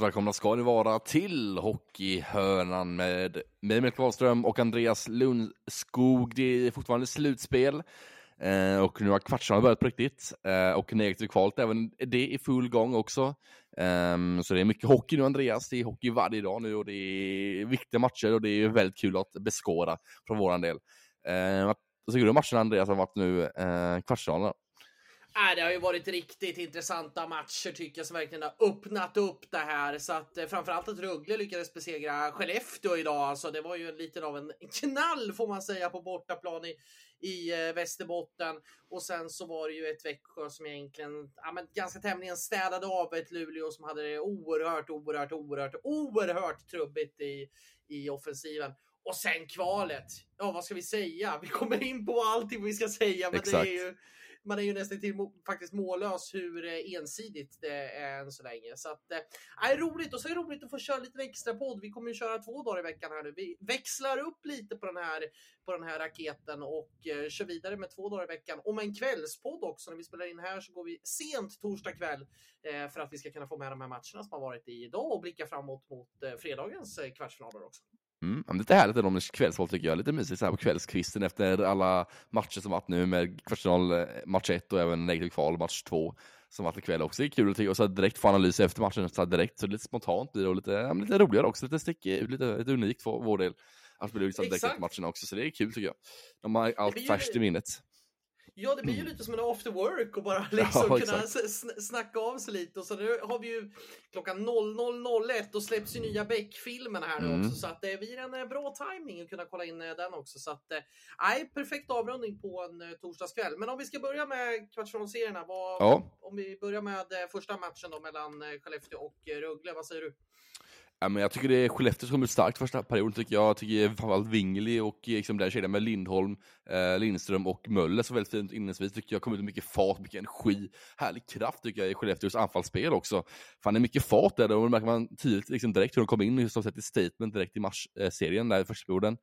välkomna ska ni vara till Hockeyhörnan med mig, Melker Wahlström och Andreas Lundskog. Det är fortfarande slutspel eh, och nu har kvartsfinalen börjat på riktigt eh, och negativt kvalt även det i full gång också. Eh, så det är mycket hockey nu Andreas, det är hockey varje dag nu och det är viktiga matcher och det är väldigt kul att beskåda från våran del. Eh, vad tycker du om matcherna Andreas har varit nu, eh, kvartsfinalen? Äh, det har ju varit riktigt intressanta matcher tycker jag som verkligen har öppnat upp det här så att eh, framförallt att Rögle lyckades besegra Skellefteå idag. Alltså, det var ju lite av en knall får man säga på bortaplan i, i eh, Västerbotten och sen så var det ju ett Växjö som egentligen ja, men ganska tämligen städade av ett Luleå som hade det oerhört, oerhört, oerhört, oerhört trubbigt i, i offensiven. Och sen kvalet. Ja, vad ska vi säga? Vi kommer in på allting vi ska säga, men Exakt. det är ju man är ju nästan till faktiskt mållös hur eh, ensidigt det är än så länge. Så att, eh, är roligt och så är det roligt att få köra lite extra podd. Vi kommer ju köra två dagar i veckan här nu. Vi växlar upp lite på den här, på den här raketen och eh, kör vidare med två dagar i veckan. Och med en kvällspodd också. När vi spelar in här så går vi sent torsdag kväll eh, för att vi ska kunna få med de här matcherna som har varit i idag och blicka framåt mot eh, fredagens eh, kvartsfinaler också. Mm, lite härligt ändå med kvällsval tycker jag. Lite mysigt så här på kvällskvisten efter alla matcher som varit nu med kvartsfinal eh, match 1 och även negativ kval match 2 som varit ikväll också. Det är kul att tycka. och så direkt få analys efter matchen så direkt så lite spontant blir det och lite, ja, lite roligare också. Lite stick ut, lite, lite unikt för vår del. Att bli direkt efter matcherna också så det är kul tycker jag. De har allt färskt i minnet. Ja, det blir ju lite som en after work och bara Mm. Ja, liksom kunna sn- snacka av sig lite. Och så nu har vi ju klockan 00.01 och släpps ju nya Beck-filmen här nu Mm. också. Så att det blir en eh, bra timing att kunna kolla in eh, den också. Så att, eh, nej, perfekt avrundning på en eh, torsdagskväll. Men om vi ska börja med kvartsfinalserierna. Ja. Om vi börjar med eh, första matchen då mellan eh, Skellefteå och eh, Rögle. Vad säger du? Ja, men jag tycker det är Skellefteå som kommer ut starkt första perioden tycker jag. Jag tycker framförallt Wingeli och eh, liksom den kedjan med Lindholm, eh, Lindström och Möller så väldigt fint inledningsvis tycker jag. kommer ut mycket fart, mycket energi, härlig kraft tycker jag i Skellefteås anfallsspel också. Fan det är mycket fart där och då märker man tidigt liksom direkt hur de kom in, som sett i statement direkt i matchserien eh, där i första perioden.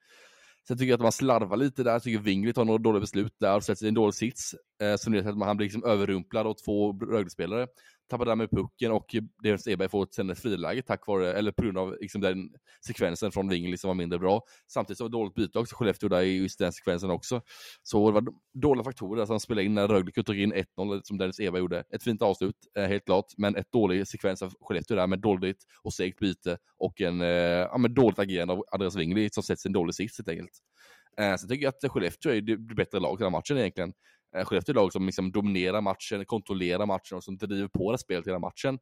Sen tycker jag att man slarvar lite där, jag tycker Wingeli tar några dåliga beslut där och sätter sig i en dålig sits. Eh, som leder till att man han blir liksom överrumplad av två Rögle-spelare. Tappar därmed pucken och Devens Eberg får sen ett friläge tack vare, eller på grund av liksom den sekvensen från Wingeli som var mindre bra. Samtidigt så var det dåligt byte också, Skellefteå där i just den sekvensen också. Så det var dåliga faktorer som spelade in när Rögle kunde in 1-0 som Dennis Eberg gjorde. Ett fint avslut, eh, helt klart, men ett dålig sekvens av Skellefteå där med dåligt och segt byte och en eh, ja, men dåligt agerande av Andreas Wingley som sätts i en dålig sits helt enkelt. Eh, tycker jag att Skellefteå är det bättre laget i den här matchen egentligen. Eh, Skellefteå är lag som liksom dominerar matchen, kontrollerar matchen och som driver på det spelet hela matchen.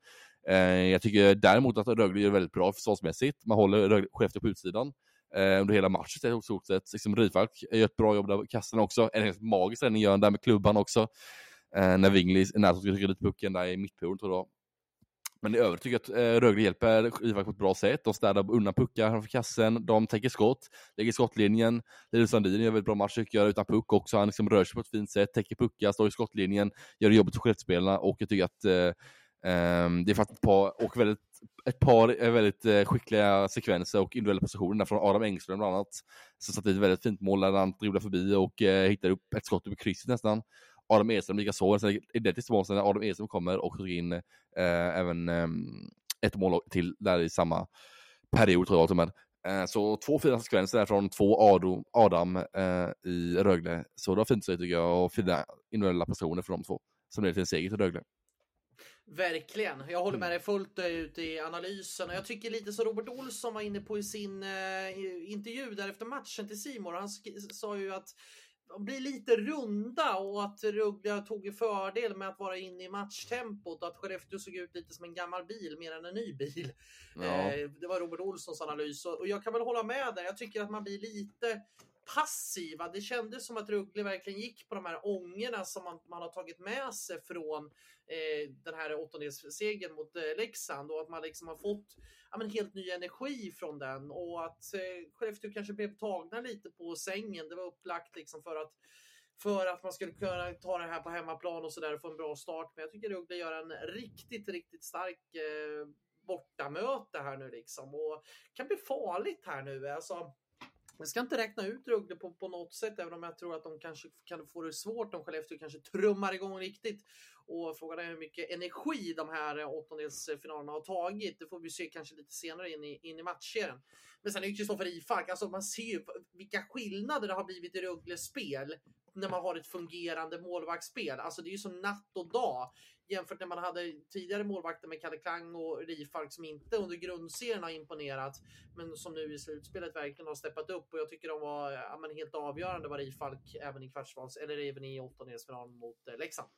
Eh, jag tycker däremot att Rögle gör väldigt bra försvarsmässigt. Man håller Rögle- Skellefteå på utsidan eh, under hela matchen i stort sett. Liksom Rifalk gör ett bra jobb där på kassen också. En helt magisk räddning gör han där med klubban också. Eh, när Wingli när ska trycka dit pucken där i mittperioden tror jag. Men i övrigt tycker jag att eh, Rögle hjälper Ivak på ett bra sätt. De städar undan puckar framför kassen, de täcker skott, lägger skottlinjen. Linus Sandin gör väldigt bra match tycker jag, utan puck också. Han liksom rör sig på ett fint sätt, täcker puckar, står i skottlinjen, gör det jobbigt för självspelarna och jag tycker att eh, ehm, det är faktiskt ett par, och väldigt, ett par väldigt eh, skickliga sekvenser och individuella positioner där från Adam Engström bland annat. Som satte ett väldigt fint mål där han dribblar förbi och eh, hittar upp ett skott över krysset nästan. Adam Edström likaså, sen identiskt mål sen när Adam Edström kommer och tog in eh, även ehm, ett mål till där i samma period tror jag till och med. Eh, Så två fina sekvenser där från två Ado, Adam eh, i Rögle. Så det var fint så tycker jag och fina individuella prestationer för de två. Som leder till en seger till Rögle. Verkligen. Jag håller med Mm. dig fullt ut i analysen och jag tycker lite som Robert Olsson var inne på i sin eh, intervju där efter matchen till Simor. Han sa ju att de blir lite runda och att Rögle tog fördel med att vara inne i matchtempot och att Skellefteå såg ut lite som en gammal bil mer än en ny bil. Ja. Eh, det var Robert Olssons analys och jag kan väl hålla med där. Jag tycker att man blir lite passiva. Det kändes som att Rögle verkligen gick på de här ångorna som man, man har tagit med sig från eh, den här åttondelssegern mot eh, Leksand och att man liksom har fått ja, men helt ny energi från den och att eh, Skellefteå kanske blev tagna lite på sängen. Det var upplagt liksom för att för att man skulle kunna ta det här på hemmaplan och sådär och få en bra start. Men jag tycker Rögle gör en riktigt, riktigt stark eh, bortamöte här nu liksom och kan bli farligt här nu. Alltså, jag ska inte räkna ut Rögle på, på något sätt, även om jag tror att de kanske kan få det svårt om Skellefteå kanske trummar igång riktigt. Och frågan är hur mycket energi de här åttondelsfinalerna har tagit. Det får vi se kanske lite senare in i, in i matchserien. Men sen är ju Kristoffer Ifalk, alltså man ser ju vilka skillnader det har blivit i Rögles spel när man har ett fungerande målvaktsspel. Alltså det är ju som natt och dag jämfört med när man hade tidigare målvakter med Kalle Klang och Rifalk som inte under grundserien har imponerat, men som nu i slutspelet verkligen har steppat upp och jag tycker de var ja, men helt avgörande var Rifalk även i kvartsvals eller även i åttondelsfinalen mot eh, Leksand.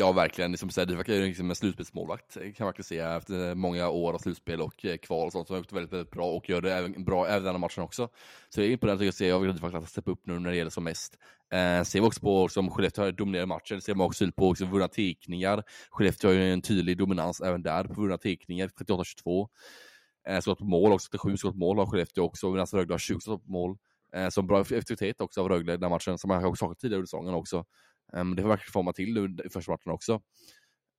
Ja, verkligen. Liksom, som säger, det är ju liksom en slutspelsmålvakt eh, kan man verkligen säga efter många år av slutspel och eh, kval och sånt som har gjort väldigt, väldigt bra och gör det även bra även denna matchen också. Så jag är imponerad att se jag vill faktiskt att steppa upp nu när det gäller som mest. Eh, ser vi också på som Skellefteå har dominerat matchen, ser man också på också vunna tekningar. Skellefteå har ju en tydlig dominans även där på vunna tekningar, 38-22. Eh, skott på mål också, 37 skott på mål har Skellefteå också, medan Rögle har 20 skott på mål. Eh, så bra effektivitet också av Rögle i den matchen, som man har saknat tidigare under säsongen också. Um, det får verkligen forma till nu i första matchen också.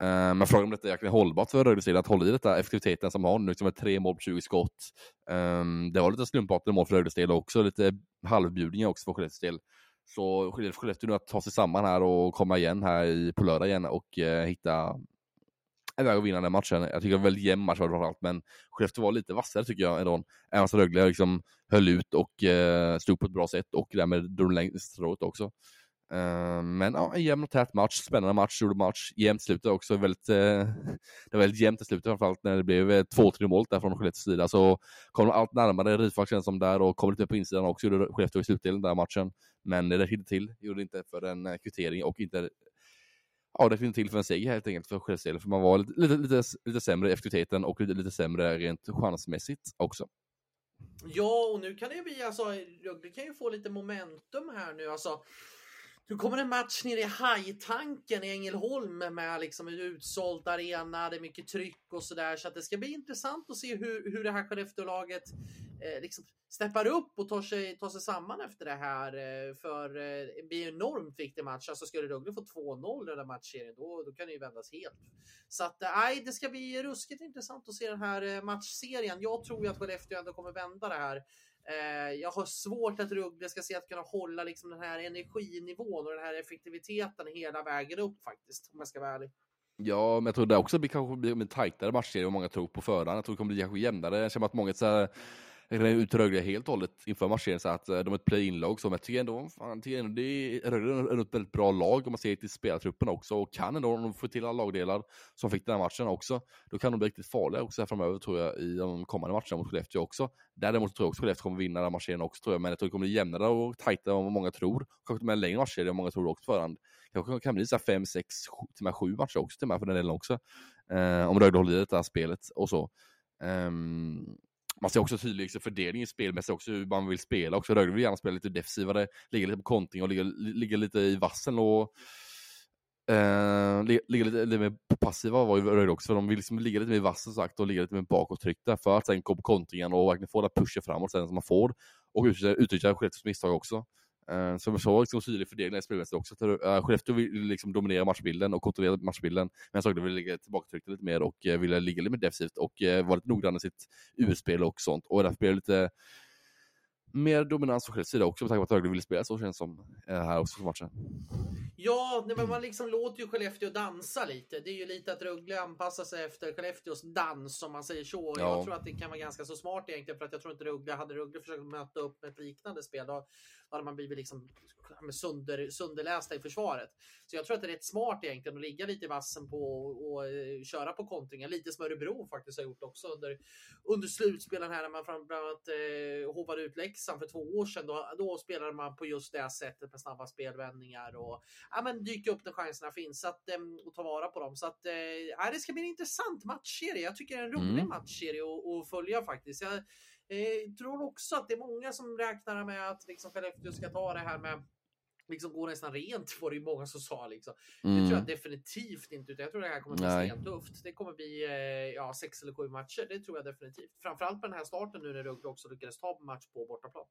Uh, men frågan om detta är verkligen hållbart för Rögle att hålla i detta effektiviteten som har nu, liksom med tre mål på 20 skott. Um, det var lite slumpartade mål för Rögles del också, lite halvbjudningar också för Skellefteås del. Så Skellefteå nu att ta sig samman här och komma igen här i, på lördag igen och uh, hitta en väg att vinna den matchen. Jag tycker det var en väldigt jämn match framförallt, men Skellefteå var lite vassare tycker jag ändå. Även fast Rögle liksom höll ut och uh, stod på ett bra sätt och därmed drog längst strået också. Uh, men ja, en jämn och tät match, spännande match, gjorde match, jämnt slutet också, väldigt, uh, det var väldigt jämnt i slutet framförallt när det blev eh, 2-3 mål där från Skellefteås sida, så kom de allt närmare Rifalk känns som där och kom lite på insidan också, gjorde Skellefteå i slutdelen där matchen, men det räckte inte till, gjorde inte för en kvittering och inte Ja, det finns inte till för en seger helt enkelt för Skellefteå, för man var lite, lite, lite, lite sämre i effektiviteten och lite, lite sämre rent chansmässigt också. Ja, och nu kan det bli alltså, det kan ju få lite momentum här nu alltså. Nu kommer en match nere i hajtanken i Ängelholm med liksom en utsåld arena, det är mycket tryck och sådär. Så att det ska bli intressant att se hur, hur det här Skellefteå-laget eh, liksom steppar upp och tar sig, tar sig samman efter det här. Eh, för eh, det blir en enormt viktig match. Alltså skulle Rögle få 2-0 i den här matchserien, då, då kan det ju vändas helt. Så att eh, det ska bli ruskigt intressant att se den här eh, matchserien. Jag tror ju att Skellefteå ändå kommer vända det här. Eh, jag har svårt att Rögle ska se att kunna hålla liksom den här energinivån och den här effektiviteten hela vägen upp faktiskt, om jag ska vara ärlig. Ja, men jag tror det också blir kanske blir en tajtare matchserie än många tror på förhand. Jag tror det kommer bli kanske jämnare. Jag känner att många så här, ut Rögle helt och hållet inför matchen så att eh, de är ett play-in-lag så, men jag tycker ändå, fan, tycker ändå det är, Rögle är ett väldigt bra lag om man ser till spelartruppen också och kan ändå, om de får till alla lagdelar som fick den här matchen också, då kan de bli riktigt farliga också här framöver tror jag i de kommande matcherna mot Skellefteå också. Däremot tror jag också Skellefteå kommer vinna den här matchen också tror jag, men jag tror det kommer bli jämnare och tajtare än vad många tror. Kanske med en längre matchserie än många tror också på förhand. Kanske kan bli så här fem, sex, till och med sju matcher också till och med för den delen också. Eh, om Rögle håller i det här spelet och så. Um, man ser också tydlig liksom, fördelning i spelmässigt också hur man vill spela också. Rögle vill gärna spela lite defensivare, ligga lite på kontring och ligga, ligga lite i vassen och eh, ligga lite, lite mer passiva var ju Rögle också, för de vill liksom ligga lite mer i vassen sagt och ligga lite mer bakåttryck där för att sen gå på kontringen och verkligen få den pushen framåt sen som man får och utnyttja, utnyttja Skellefteås misstag också. Uh, så vi såg liksom tydlig fördelning i spelmässigt också. Uh, Skellefteå vill liksom dominera matchbilden och kontrollera matchbilden, men Rögle vill ligga tillbaka lite mer och uh, ville ligga lite mer defensivt och uh, vara lite noggrann i sitt urspel och sånt. Och därför blev det lite mer dominans från Skellefteås sida också med tanke på att Rögle ville spela så känns det som här också på matchen. Ja, nej, men man liksom låter ju Skellefteå dansa lite. Det är ju lite att Rögle anpassar sig efter Skellefteås dans om man säger så. Ja. Jag tror att det kan vara ganska så smart egentligen för att jag tror inte Rögle, hade Rögle försökt möta upp med ett liknande spel då hade man blivit liksom sönder, sönderlästa i försvaret. Så jag tror att det är rätt smart egentligen att ligga lite i vassen på och, och uh, köra på kontringar. Lite som Örebro faktiskt har gjort också under, under slutspelen här när man bland annat uh, hovade ut Leksand för två år sedan. Då, då spelade man på just det sättet med snabba spelvändningar och ja, men dyka upp när chanserna finns så att, um, och ta vara på dem. Så att uh, det ska bli en intressant matchserie. Jag tycker det är en rolig mm. matchserie att följa faktiskt. Jag, jag tror också att det är många som räknar med att liksom Skellefteå ska ta det här med liksom gå nästan rent var det ju många som sa liksom. Mm. Det tror jag mm. definitivt inte, utan jag tror det här kommer bli stentufft. Det kommer bli eh, ja, sex eller sju matcher, det tror jag definitivt. Framförallt på den här starten nu när Rögle också lyckades ta match på bortaplan.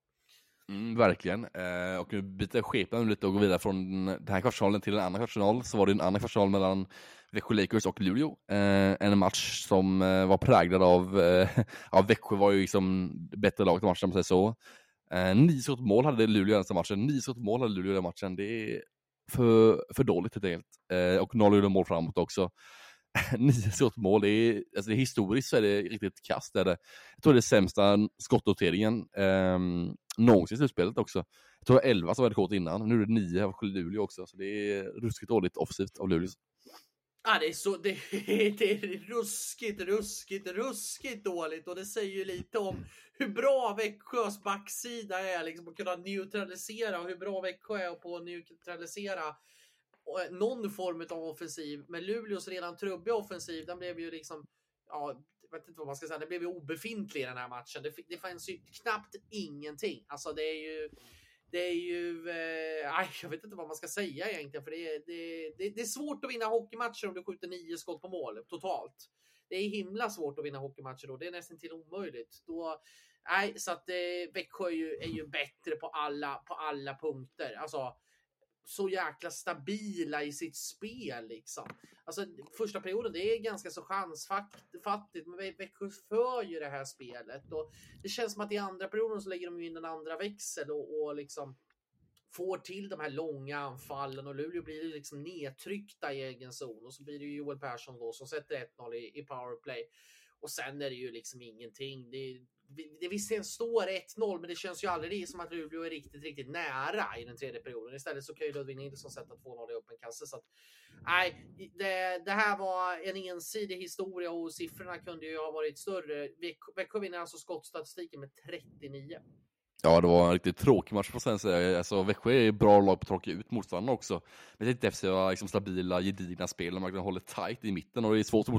Mm, verkligen. Eh, och nu byter skepnaden lite och går vidare från den här kvartsfinalen till en annan kvartsfinal. Så var det en annan kvartsfinal mellan Växjö Lakers och Luleå. Eh, en match som eh, var präglad av, eh, ja Växjö var ju liksom bättre laget i matchen om man säger så. Eh, nio skott mål hade Luleå i den matchen, nio skott mål hade Luleå i den matchen. Det är för, för dåligt helt enkelt. Eh, och noll gjorde mål framåt också. nio skott mål, det är, alltså det är historiskt så är det riktigt kast. Är det. Jag tror det är sämsta skottnoteringen eh, någonsin i slutspelet också. Jag tror det var 11 som var rekordet innan, nu är det 9 av Luleå också. Så det är ruskigt dåligt offensivt av Luleå. Ja, det är så, det, det är ruskigt, ruskigt, ruskigt dåligt och det säger ju lite om hur bra Växjös backsida är liksom att kunna neutralisera och hur bra Växjö är på att neutralisera någon form av offensiv. Men Luleås redan trubbiga offensiv, den blev ju liksom, ja, jag vet inte vad man ska säga, den blev ju obefintlig i den här matchen. Det, det fanns ju knappt ingenting. Alltså det är ju det är ju, eh, jag vet inte vad man ska säga egentligen, för det är, det, det, det är svårt att vinna hockeymatcher om du skjuter nio skott på mål totalt. Det är himla svårt att vinna hockeymatcher då. Det är nästan till omöjligt. Då, nej, så att eh, Växjö är ju, är ju bättre på alla, på alla punkter. Alltså, så jäkla stabila i sitt spel liksom. Alltså första perioden, det är ganska så chansfattigt, men Växjö för ju det här spelet och det känns som att i andra perioden så lägger de in en andra växel och, och liksom får till de här långa anfallen och Luleå blir liksom nedtryckta i egen zon och så blir det ju Joel Persson då som sätter 1-0 i, i powerplay. Och sen är det ju liksom ingenting. Det, det visserligen står 1-0, men det känns ju aldrig som att Luleå är riktigt, riktigt nära i den tredje perioden. Istället så kan ju Ludvig Nilsson sätta 2-0 i öppen kasse. Så att, nej, det, det, här var en ensidig historia och siffrorna kunde ju ha varit större. Växjö vinner alltså skottstatistiken med 39. Ja, det var en riktigt tråkig match på svensk säga. Alltså, Växjö är bra lag på att tråka ut motståndarna också. Men det är FC har liksom stabila, gedigna spel, man kan hålla tight i mitten och det är svårt att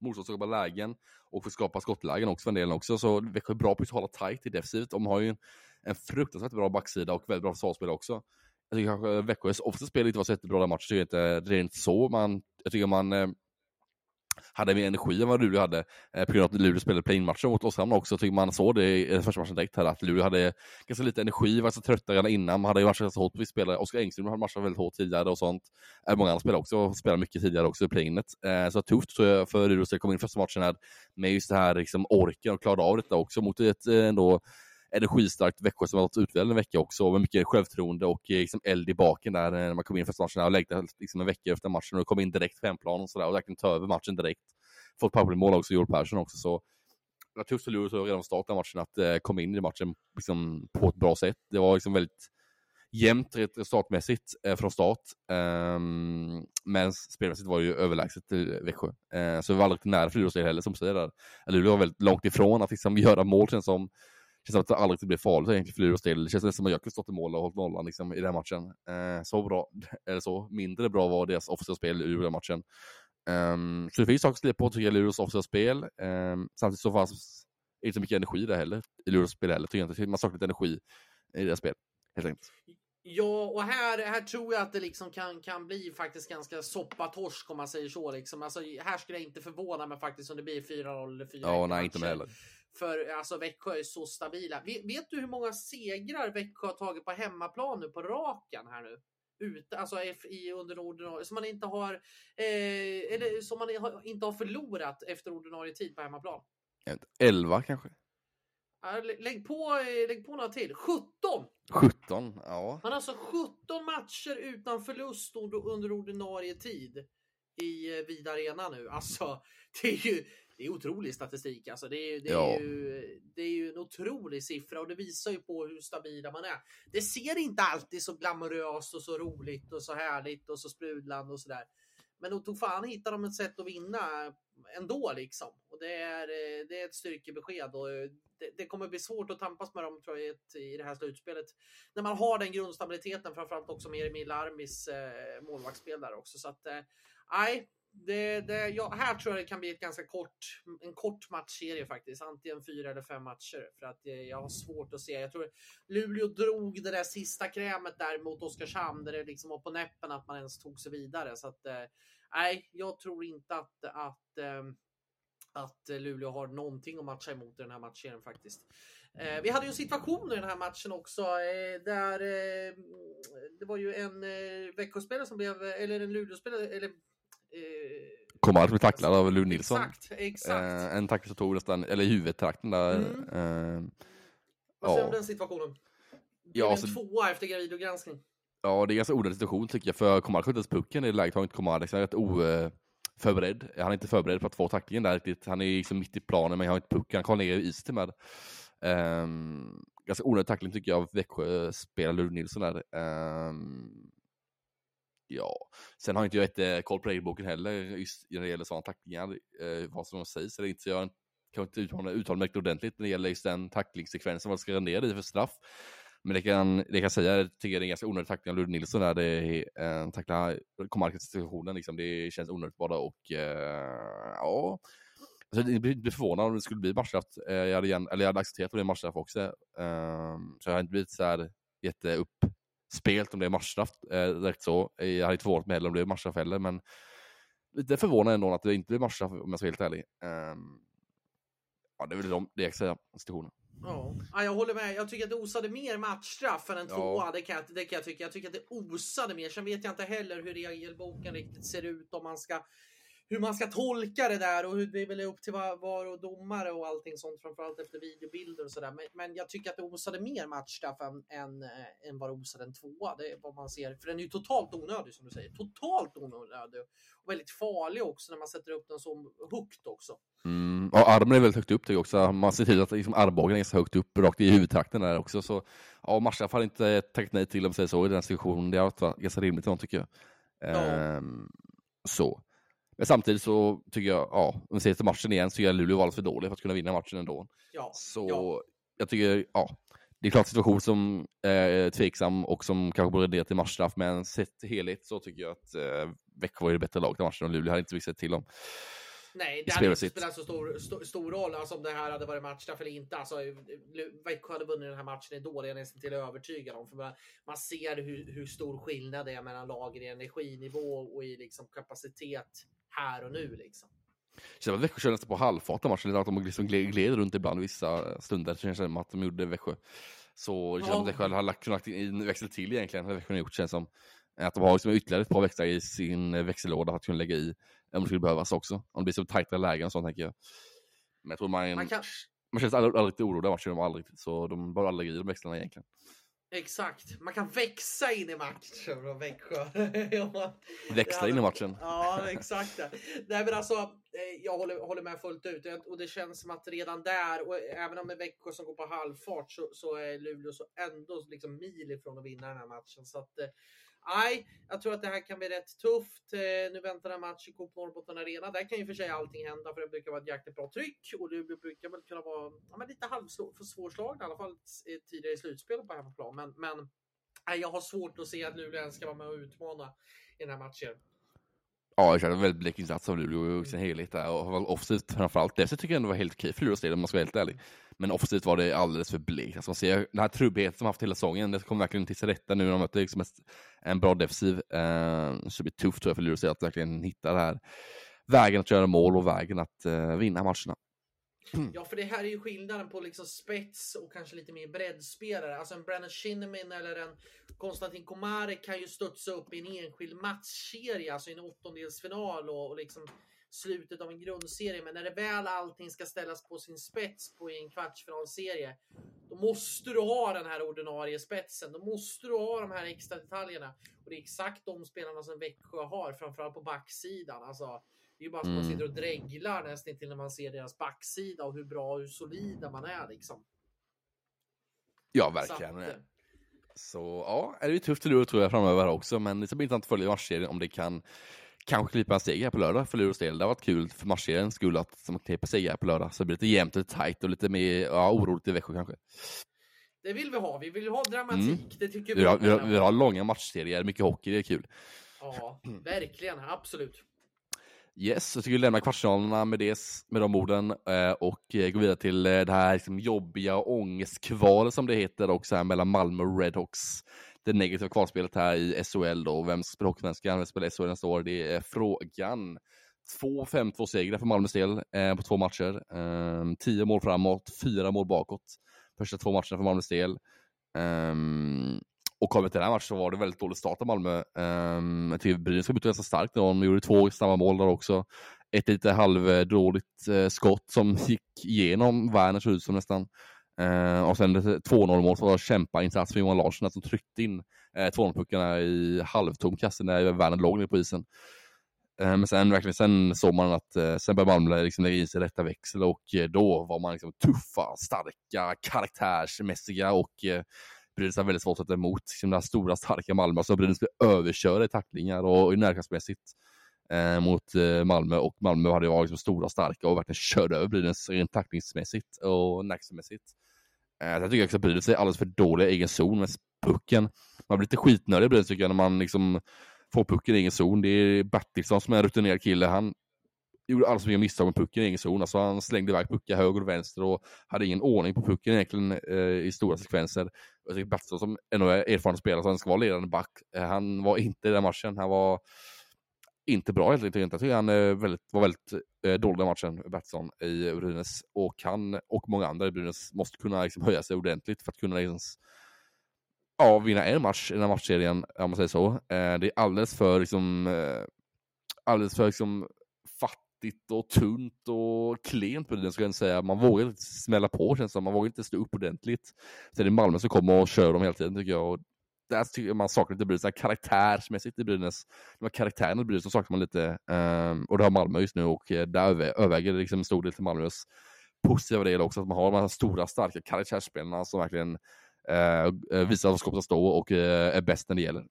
motståndarskapa lägen och få skapa skottlägen också för en del också. Så Växjö är bra på att hålla tight i defensivt. De har ju en, en fruktansvärt bra backsida och väldigt bra försvarsspel också. Jag tycker kanske Växjös offensivspel inte var så jättebra den matchen, jag inte, det är inte så. men jag tycker man eh, hade mer energi än vad Luleå hade. Eh, på grund av att Luleå spelade play-in-matcher mot Oskarshamn också, tycker man såg det i första matchen direkt här, att Luleå hade ganska lite energi, var så trötta redan innan, man hade ju matchat ganska hårt på spelare. Oskar Engström hade matchat väldigt hårt tidigare och sånt. Eh, många andra spelare också spelade mycket tidigare också i play-inet. Eh, så tufft tror jag för Luleå att komma in första matchen här med just det här liksom, orken och klara av detta också mot ett eh, ändå energistarkt Växjö som har varit utvilade en vecka också, med mycket självförtroende och eh, liksom eld i baken där eh, när man kom in första matchen och längtade liksom en vecka efter matchen och kom in direkt på hemplan och sådär och verkligen ta över matchen direkt fått powerplaymål också, Joel Persson också. Så det var tufft för Luleå redan från starten av matchen att eh, komma in i matchen liksom, på ett bra sätt. Det var liksom väldigt jämnt resultatmässigt eh, från start. Eh, men spelmässigt var det ju överlägset till Växjö. Eh, så vi var aldrig nära för Luleås heller som säger där. Luleå var väldigt långt ifrån att liksom göra mål känns som. Känns som att det aldrig blev farligt egentligen för Luleås del. Det känns som att jag kunde stått i mål och hållit nollan liksom, i den matchen. Uh, så bra, eller så mindre bra var deras offensiva spel i den matchen. Um, så det finns saker att på tycker jag, Luleås offensiva spel. Um, samtidigt så fanns inte så mycket energi där heller, i Luleås spel heller. Tycker jag inte. Man saknar lite energi i deras spel, helt enkelt. Ja, och här, här tror jag att det liksom kan, kan bli faktiskt ganska soppatorsk om man säger så. Liksom. Alltså, här skulle jag inte förvåna mig faktiskt om det blir 4-0 eller 4-1. Ja, nej, inte med heller. För alltså Växjö är så stabila. Vet, vet, du hur många segrar Växjö har tagit på hemmaplan nu på raken här nu? ute, alltså i under ordinarie, som man inte har, eh, eller som man inte har förlorat efter ordinarie tid på hemmaplan. 11 kanske? Lägg på, eh, lägg på några till. 17! 17, ja. Han har alltså 17 matcher utan förlust under ordinarie tid i eh, Vid Arena nu. Alltså, det är ju det är otrolig statistik. Alltså det, är, det, ja. är ju, det är ju en otrolig siffra och det visar ju på hur stabila man är. Det ser inte alltid så glamoröst och så roligt och så härligt och så sprudlande och sådär. Men de tog fan hittar de ett sätt att vinna ändå liksom. Och det är, det är ett styrkebesked och det, det kommer bli svårt att tampas med dem tror jag i det här slutspelet. När man har den grundstabiliteten, framförallt också med Emil Armis eh, målvaktsspel där också. Så att, eh, nej, det, det, ja, här tror jag det kan bli ett ganska kort, en kort matchserie faktiskt. Antingen fyra eller fem matcher. För att eh, jag har svårt att se. Jag tror Luleå drog det där sista krämet där mot Oskarshamn. Där det liksom var på näppen att man ens tog sig vidare. Så att, eh, nej, jag tror inte att, att, eh, att Luleå har någonting att matcha emot i den här matchserien faktiskt. Eh, vi hade ju en situation i den här matchen också eh, där eh, det var ju en Växjöspelare som blev, eller en Luleåspelare, eller Kommer att bli tacklad av Lund Nilsson. Exakt, exakt. Eh, en tackling som tog nästan, eller i huvudtrakten där. Mm. Eh, Vad säger du Ja. om den situationen? Det Ja, ja, alltså- en tvåa efter gravidogranskning. Ja, det är en ganska onödig situation tycker jag, för Komar skjuter inte pucken i det läget, har inte Komar liksom rätt oförberedd. Han är inte förberedd på att få tacklingen där riktigt. Han är liksom mitt i planen, men har inte pucken. Han kommer ner i is till med. Um, ganska onödig tackling tycker jag av Växjö spelare Ludvig Nilsson där. Ehm, ja, sen har inte jag jättekoll på regelboken heller, just när det gäller sådana tacklingar, eh, vad som sägs eller inte. Så jag kan inte uttala, uttala mig ordentligt när det gäller just den tacklingssekvensen, vad det ska rendera i för straff. Men det kan, det kan jag säga, jag tycker det är en ganska onödig tackling av Ludvig Nilsson där. Det eh, tacklar Komarkas-situationen liksom. Det känns onödigt bara och eh, ja. Alltså, jag blir förvånad om det skulle bli matchstraff. Eh, jag hade, eller jag hade accepterat om det är matchstraff också. Eh, så jag har inte blivit så här jätteuppspelt om det är matchstraff eh, direkt så. Jag hade inte förvånat mig heller om det är matchstraff heller, men lite förvånad ändå att det inte blir matchstraff om jag ska vara helt ärlig. Eh, ja, det är väl de, det jag säga situationen. Ja. ja, jag håller med. Jag tycker att det osade mer matchstraff än en Ja. tvåa. Det kan, jag, det kan jag tycka. Jag tycker att det osade mer. Sen vet jag inte heller hur regelboken riktigt ser ut. Om man ska, hur man ska tolka det där och hur det är väl upp till var, var och domare och allting sånt. Framförallt efter videobilder och sådär. Men, men jag tycker att det osade mer matchstraff än, än, äh, än vad det osade en tvåa. Det är vad man ser. För den är ju totalt onödig som du säger. Totalt onödig. Och väldigt farlig också när man sätter upp den så högt också. Mm, och armen är väldigt högt upp tycker jag också. Man ser till att liksom armbågen är så högt upp, rakt i huvudtrakten där också. Så ja, Marshall har inte tackat nej till om säger så i den situationen. Det har varit ganska rimligt tycker jag. Ja. Ehm, så. Men samtidigt så tycker jag, ja, om vi ser till matchen igen, så att Luleå alldeles för dålig för att kunna vinna matchen ändå. Ja, Så ja. jag tycker, ja, det är klart situation som är tveksam och som kanske borde leda till matchstraff, men sett helhet så tycker jag att eh, Växjö var det bättre laget i matchen och Luleå hade inte visat till dem. Nej, det hade inte spelat så stor, stor, stor roll alltså, om det här hade varit matchstraff eller inte. Alltså, Växjö hade vunnit den här matchen ändå, det är jag nästan till övertygad om. För man, man ser hur, hur stor skillnad det är mellan lagen i energinivå och i liksom, kapacitet här och nu. Liksom. Det känns att Växjö kör nästan på halvfart i matchen, att de liksom gled, gled runt ibland vissa stunder. Det känns som att de gjorde Växjö. Så det känns som att. Växjö hade kunnat en växel till egentligen, hade Växjö gjort. känns som att de har liksom ytterligare ett par växlar i sin växellåda för att kunna lägga i om det skulle behövas också. Om det blir så tajtare lägen och sånt tänker jag. Men jag tror man, Man kan, man känns aldrig, aldrig orolig i matchen, de har aldrig riktigt, så de bör aldrig lägga i de växlarna egentligen. Exakt, man kan växa in i matchen från Växjö. Växla in i matchen. Ja, exakt. Nej, men alltså, eh, jag håller, håller med fullt ut och det känns som att redan där, och även om det är Växjö som går på halvfart så, så är Luleå så ändå liksom mil ifrån att vinna den här matchen. Så att, eh, nej, jag tror att det här kan bli rätt tufft. Eh, nu väntar en match i Coop Norrbotten Arena. Där kan ju för sig allting hända för det brukar vara ett jäkligt bra tryck och Luleå brukar väl kunna vara ja, men lite halvsvårslagna, i alla fall tidigare i slutspelet på hemmaplan. Men, men nej, jag har svårt att se att Luleå ens ska vara med och utmana i den här matchen. Ja, jag känner en väldigt blek insats av Luleå i sin helhet där. Och offensivt framförallt. Defensivt tycker jag ändå var helt okej för Luleås del om man ska vara helt ärlig. Men offensivt var det alldeles för blekt. Alltså man ser den här trubbigheten som haft hela säsongen, det kommer verkligen till sin rätta nu när de möter liksom en bra defensiv. Eh, så det blir tufft tror jag för Luleå att verkligen hitta det här vägen att göra mål och vägen att eh, vinna matcherna. Ja, för det här är ju skillnaden på liksom spets och kanske lite mer breddspelare. Alltså en Brandon Shinnimin eller en Konstantin Komare kan ju studsa upp i en enskild matchserie, alltså i en åttondelsfinal och, och liksom slutet av en grundserie. Men när det väl allting ska ställas på sin spets på en kvartsfinalserie, då måste du ha den här ordinarie spetsen. Då måste du ha de här extra detaljerna. Och det är exakt de spelarna som Växjö har, framförallt på backsidan. Alltså, det är ju bara att man Mm. sitter och dreglar nästan till när man ser deras backsida och hur bra och hur solida man är liksom. Ja, Så verkligen. att, eh, Så ja, det är tufft Luleå tror jag framöver också, men det ska bli intressant att följa matchserien om det kan kanske klippa en seger här på lördag för Luleås del. Det har varit kul för matchseriens skull att de klipper seger här på lördag, så det blir lite jämnt och tajt och lite mer ja, oroligt i Växjö kanske. Det vill vi ha. Vi vill ha dramatik. Det tycker Mm. Vi har, vi, har, vi har långa matchserier, mycket hockey, det är kul. Ja, verkligen. Absolut. Yes, jag tycker vi lämnar kvartsfinalerna med, det, med de orden eh, och eh, går vidare till eh, det här liksom, jobbiga ångestkvalet som det heter också här mellan Malmö och Redhawks. Det negativa kvalspelet här i SHL då, vem ska spela Hockeysvenskan, vem spelar SHL nästa år? Det är frågan. 2-5-2 segrar för Malmös del eh, på två matcher. Eh, tio mål framåt, fyra mål bakåt. Första två matcherna för Malmös del. Ehm, och kommer till den här matchen så var det väldigt dålig start av Malmö. Um, jag tycker Brynäs kom ut ganska starkt. De gjorde två snabba mål där också. Ett lite halvdåligt eh, skott som gick igenom Werners ut som nästan. Eh, och sen 2-0 mål så var kämpainsats för Johan Larsson som tryckte in eh, 2-0-puckarna i halvtom kasse när Werner låg ner på isen. Eh, men sen verkligen, sen såg man att eh, sen började Malmö liksom lägga i sig rätta växel och eh, då var man liksom tuffa, starka, karaktärsmässiga och eh, Brynäs har väldigt svårt att sätta emot liksom det här stora, starka Malmö. Så Brynäs blev överkörda i tacklingar och, och närkamtsmässigt eh, mot eh, Malmö och Malmö hade varit liksom stora, starka och verkligen körde över Brynäs rent tacklingsmässigt och nacksmässigt. Eh, jag tycker också att Brynäs är alldeles för dåliga i egen zon med pucken. Man blir lite skitnödig i Brynäs tycker jag när man liksom får pucken i egen zon. Det är Bertilsson som är en rutinerad kille. Han gjorde alldeles för mycket misstag med pucken i egen zon. Alltså han slängde iväg puckar höger och vänster och hade ingen ordning på pucken egentligen eh, i stora sekvenser. Jag tycker Bertilsson som ändå är erfaren spelare, så han ska vara ledande back. Eh, han var inte i den matchen. Han var inte bra helt enkelt. Jag tycker han eh, väldigt, var väldigt eh, dålig den matchen, Bertilsson i Brynäs. Och han och många andra i Brynäs måste kunna liksom, höja sig ordentligt för att kunna liksom, ja, vinna en match i den här matchserien, om man säger så. Eh, det är alldeles för, liksom, eh, alldeles för liksom, fattigt och tunt och klent på skulle jag säga. Man vågar inte smälla på, känns det som. Man vågar inte stå upp ordentligt. Så det är Malmö som kommer och kör dem hela tiden, tycker jag. Och där tycker jag man saknar lite Brynäs, karaktärsmässigt i Brynäs. De här karaktärerna i Brynäs, så saknar man lite. Um, och det har Malmö just nu och eh, där överväger liksom en stor del till Malmös positiva del också, att man har de här stora, starka karaktärsspelarna som verkligen uh, visar att skåpet stå och uh, är bäst när det gäller.